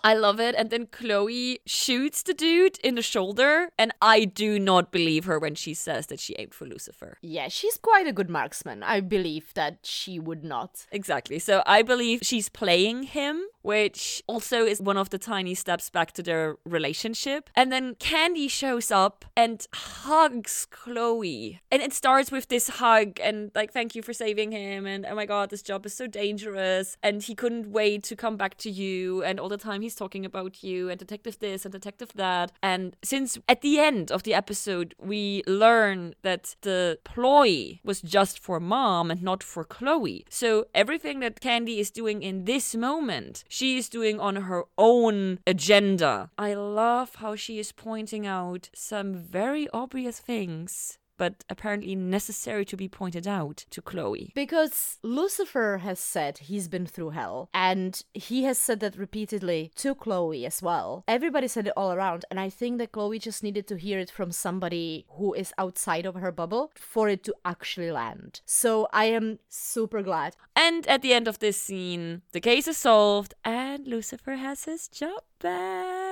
I love it. And then Chloe shoots the dude in the shoulder, and I do not believe her when she says that she aimed for Lucifer. Yeah, she's quite a good marksman. I believe that she would not. Exactly. So I believe she's playing him which also is one of the tiny steps back to their relationship. And then Candy shows up and hugs Chloe. And it starts with this hug and like, thank you for saving him. And oh my God, this job is so dangerous. And he couldn't wait to come back to you. And all the time he's talking about you and detective this and detective that. And since at the end of the episode, we learn that the ploy was just for mom and not for Chloe. So everything that Candy is doing in this moment, she is doing on her own agenda. I love how she is pointing out some very obvious things but apparently necessary to be pointed out to Chloe. Because Lucifer has said he's been through hell, and he has said that repeatedly to Chloe as well. Everybody said it all around, and I think that Chloe just needed to hear it from somebody who is outside of her bubble for it to actually land. So I am super glad. And at the end of this scene, the case is solved, and Lucifer has his job back.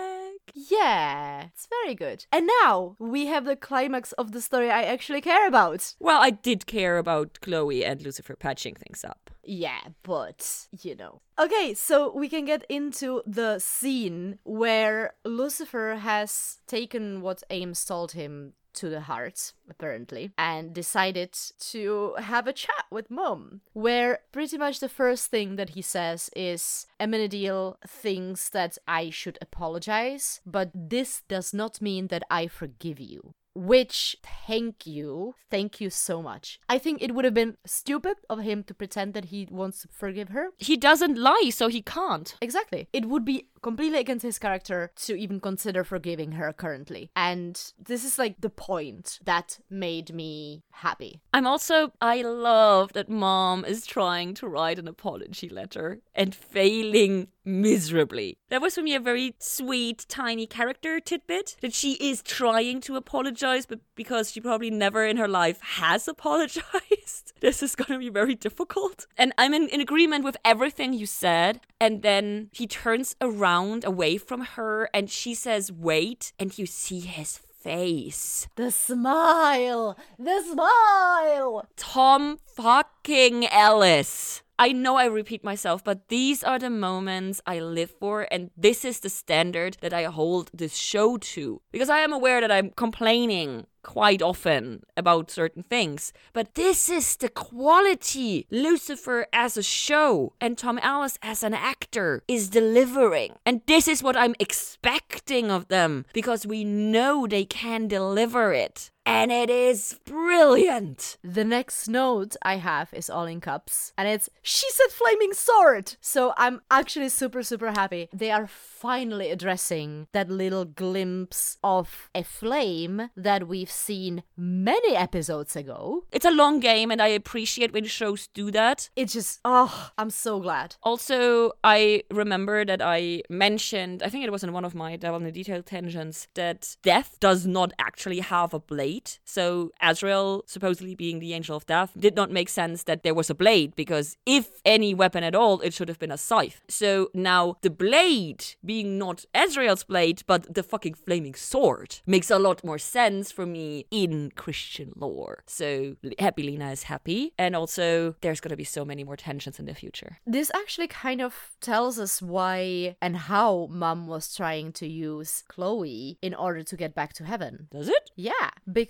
Yeah, it's very good. And now we have the climax of the story I actually care about. Well, I did care about Chloe and Lucifer patching things up. Yeah, but you know. Okay, so we can get into the scene where Lucifer has taken what Ames told him to the heart, apparently, and decided to have a chat with mom. Where pretty much the first thing that he says is Amenadiel thinks that I should apologize, but this does not mean that I forgive you. Which, thank you, thank you so much. I think it would have been stupid of him to pretend that he wants to forgive her. He doesn't lie, so he can't. Exactly. It would be completely against his character to even consider forgiving her currently. And this is like the point that made me happy. I'm also, I love that mom is trying to write an apology letter and failing miserably. That was for me a very sweet, tiny character tidbit that she is trying to apologize, but because she probably never in her life has apologized, this is going to be very difficult. And I'm in, in agreement with everything you said. And then he turns around away from her and she says, Wait. And you see his face. The smile! The smile! Tom fucking Ellis. I know I repeat myself, but these are the moments I live for, and this is the standard that I hold this show to. Because I am aware that I'm complaining quite often about certain things. But this is the quality Lucifer as a show and Tom Ellis as an actor is delivering. And this is what I'm expecting of them because we know they can deliver it and it is brilliant. The next note I have is all in cups, and it's she said flaming sword. So I'm actually super super happy. They are finally addressing that little glimpse of a flame that we've seen many episodes ago. It's a long game, and I appreciate when shows do that. It just oh, I'm so glad. Also, I remember that I mentioned, I think it was in one of my Devil in the Detail tangents, that death does not actually have a blade blade. So Azrael, supposedly being the angel of death, did not make sense that there was a blade because if any weapon at all, it should have been a scythe. So now the blade being not Azrael's blade, but the fucking flaming sword makes a lot more sense for me in Christian lore. So happy Lina is happy. And also there's gonna be so many more tensions in the future. This actually kind of tells us why and how mom was trying to use Chloe in order to get back to heaven. Does it? Yeah, because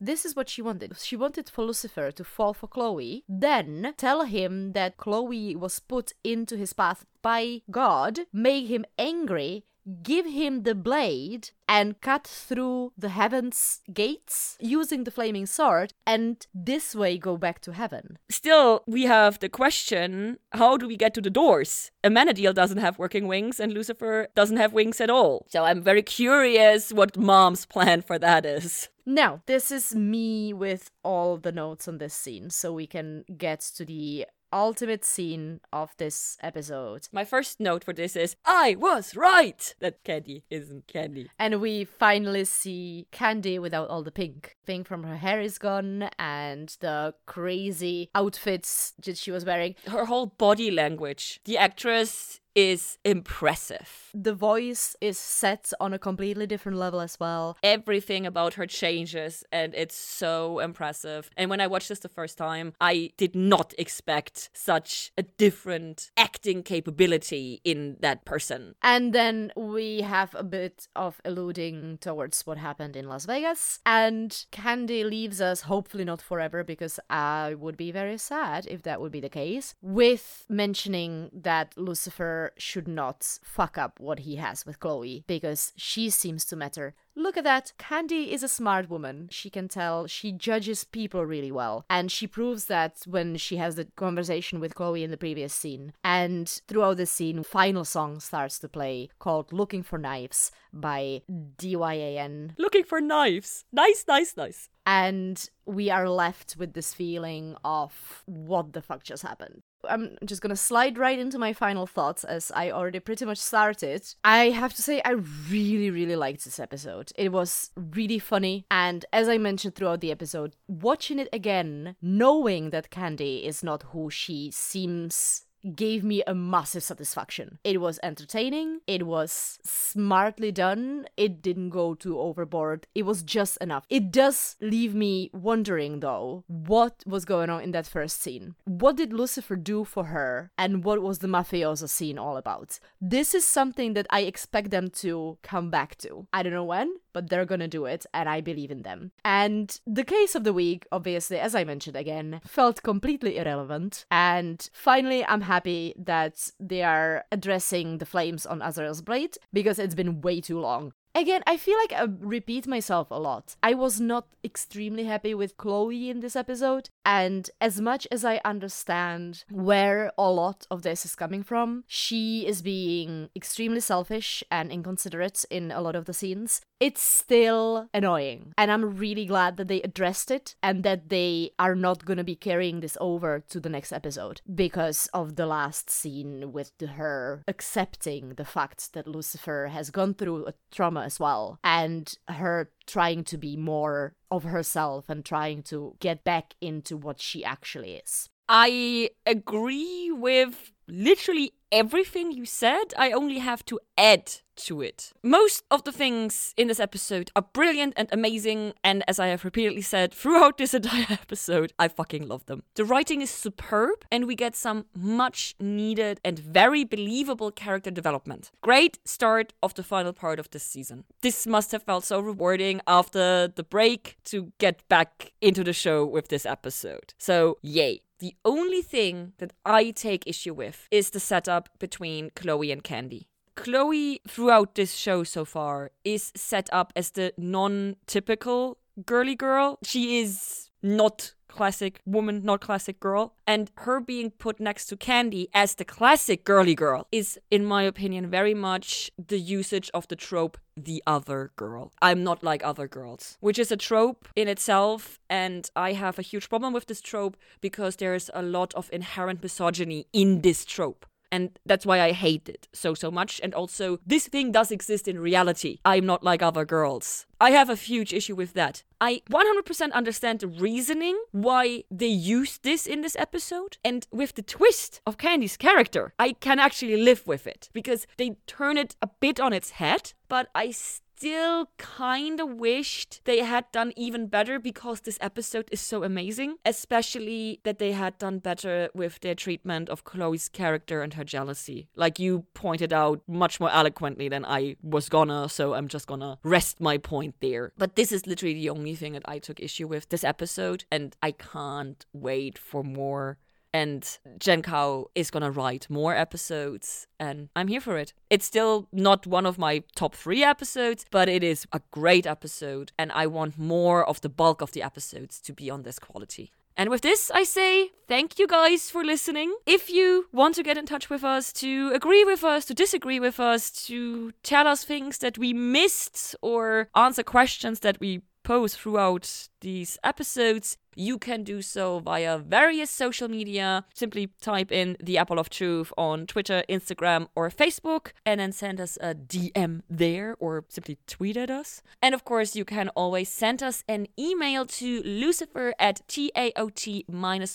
this is what she wanted. She wanted for Lucifer to fall for Chloe, then tell him that Chloe was put into his path by God, make him angry, give him the blade and cut through the heavens gates using the flaming sword and this way go back to heaven. Still, we have the question how do we get to the doors? Amenadiel doesn't have working wings and Lucifer doesn't have wings at all. So I'm very curious what mom's plan for that is. Now, this is me with all the notes on this scene, so we can get to the ultimate scene of this episode. My first note for this is I was right that Candy isn't Candy. And we finally see Candy without all the pink. Pink from her hair is gone and the crazy outfits that she was wearing. Her whole body language. The actress is impressive. The voice is set on a completely different level as well. Everything about her changes, and it's so impressive. And when I watched this the first time, I did not expect such a different acting capability in that person. And then we have a bit of alluding towards what happened in Las Vegas. And Candy leaves us, hopefully not forever, because I would be very sad if that would be the case, with mentioning that Lucifer should not fuck up what he has with Chloe, because she seems to matter Look at that. Candy is a smart woman. She can tell she judges people really well. And she proves that when she has the conversation with Chloe in the previous scene. And throughout the scene, final song starts to play called Looking for Knives by DYAN. Looking for knives. Nice, nice, nice. And we are left with this feeling of what the fuck just happened. I'm just gonna slide right into my final thoughts as I already pretty much started. I have to say, I really, really liked this episode. It was really funny, and as I mentioned throughout the episode, watching it again, knowing that Candy is not who she seems gave me a massive satisfaction. It was entertaining, it was smartly done, it didn't go too overboard, it was just enough. It does leave me wondering though, what was going on in that first scene? What did Lucifer do for her, and what was the mafioso scene all about? This is something that I expect them to come back to. I don't know when, but they're gonna do it, and I believe in them. And the case of the week, obviously, as I mentioned again, felt completely irrelevant. And finally, I'm happy that they are addressing the flames on Azrael's blade because it's been way too long. Again, I feel like I repeat myself a lot. I was not extremely happy with Chloe in this episode, and as much as I understand where a lot of this is coming from, she is being extremely selfish and inconsiderate in a lot of the scenes. It's still annoying, and I'm really glad that they addressed it and that they are not gonna be carrying this over to the next episode because of the last scene with her accepting the fact that Lucifer has gone through a trauma as well and her trying to be more of herself and trying to get back into what she actually is. I agree with literally everything you said. I only have to add to it. Most of the things in this episode are brilliant and amazing, and as I have repeatedly said throughout this entire episode, I fucking love them. The writing is superb, and we get some much needed and very believable character development. Great start of the final part of this season. This must have felt so rewarding after the break to get back into the show with this episode. So, yay. The only thing that I take issue with is the setup between Chloe and Candy. Chloe, throughout this show so far, is set up as the non typical girly girl. She is not classic woman, not classic girl. And her being put next to Candy as the classic girly girl is, in my opinion, very much the usage of the trope the other girl. I'm not like other girls, which is a trope in itself. And I have a huge problem with this trope because there's a lot of inherent misogyny in this trope. And that's why I hate it so, so much. And also, this thing does exist in reality. I'm not like other girls. I have a huge issue with that. I 100% understand the reasoning why they used this in this episode. And with the twist of Candy's character, I can actually live with it because they turn it a bit on its head. But I still still kind of wished they had done even better because this episode is so amazing, especially that they had done better with their treatment of Chloe's character and her jealousy. Like you pointed out much more eloquently than I was gonna, so I'm just gonna rest my point there. But this is literally the only thing that I took issue with this episode, and I can't wait for more and Jen Kao is gonna write more episodes, and I'm here for it. It's still not one of my top three episodes, but it is a great episode, and I want more of the bulk of the episodes to be on this quality. And with this, I say thank you guys for listening. If you want to get in touch with us, to agree with us, to disagree with us, to tell us things that we missed, or answer questions that we pose throughout these episodes, you can do so via various social media. Simply type in the Apple of Truth on Twitter, Instagram, or Facebook, and then send us a DM there or simply tweet at us. And of course, you can always send us an email to lucifer at taot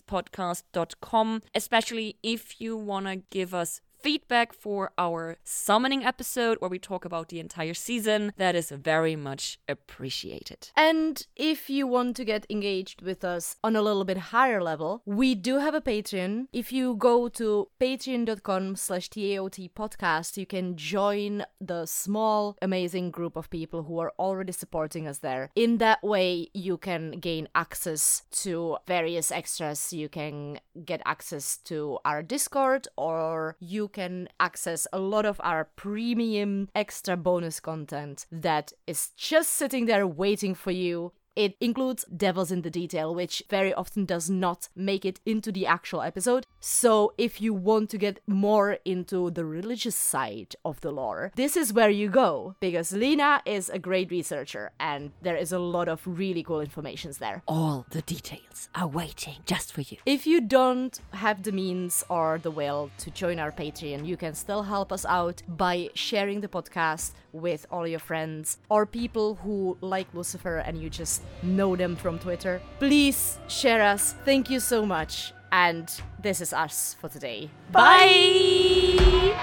podcast.com, especially if you want to give us feedback for our summoning episode where we talk about the entire season. That is very much appreciated. And if you want to get engaged with us on a little bit higher level, we do have a Patreon. If you go to patreon.com slash TAOT podcast, you can join the small, amazing group of people who are already supporting us there. In that way, you can gain access to various extras. You can get access to our Discord or you can access a lot of our premium extra bonus content that is just sitting there waiting for you it includes Devils in the Detail, which very often does not make it into the actual episode. So, if you want to get more into the religious side of the lore, this is where you go because Lina is a great researcher and there is a lot of really cool informations there. All the details are waiting just for you. If you don't have the means or the will to join our Patreon, you can still help us out by sharing the podcast with all your friends or people who like Lucifer and you just know them from Twitter. Please share us. Thank you so much. And this is us for today. Bye.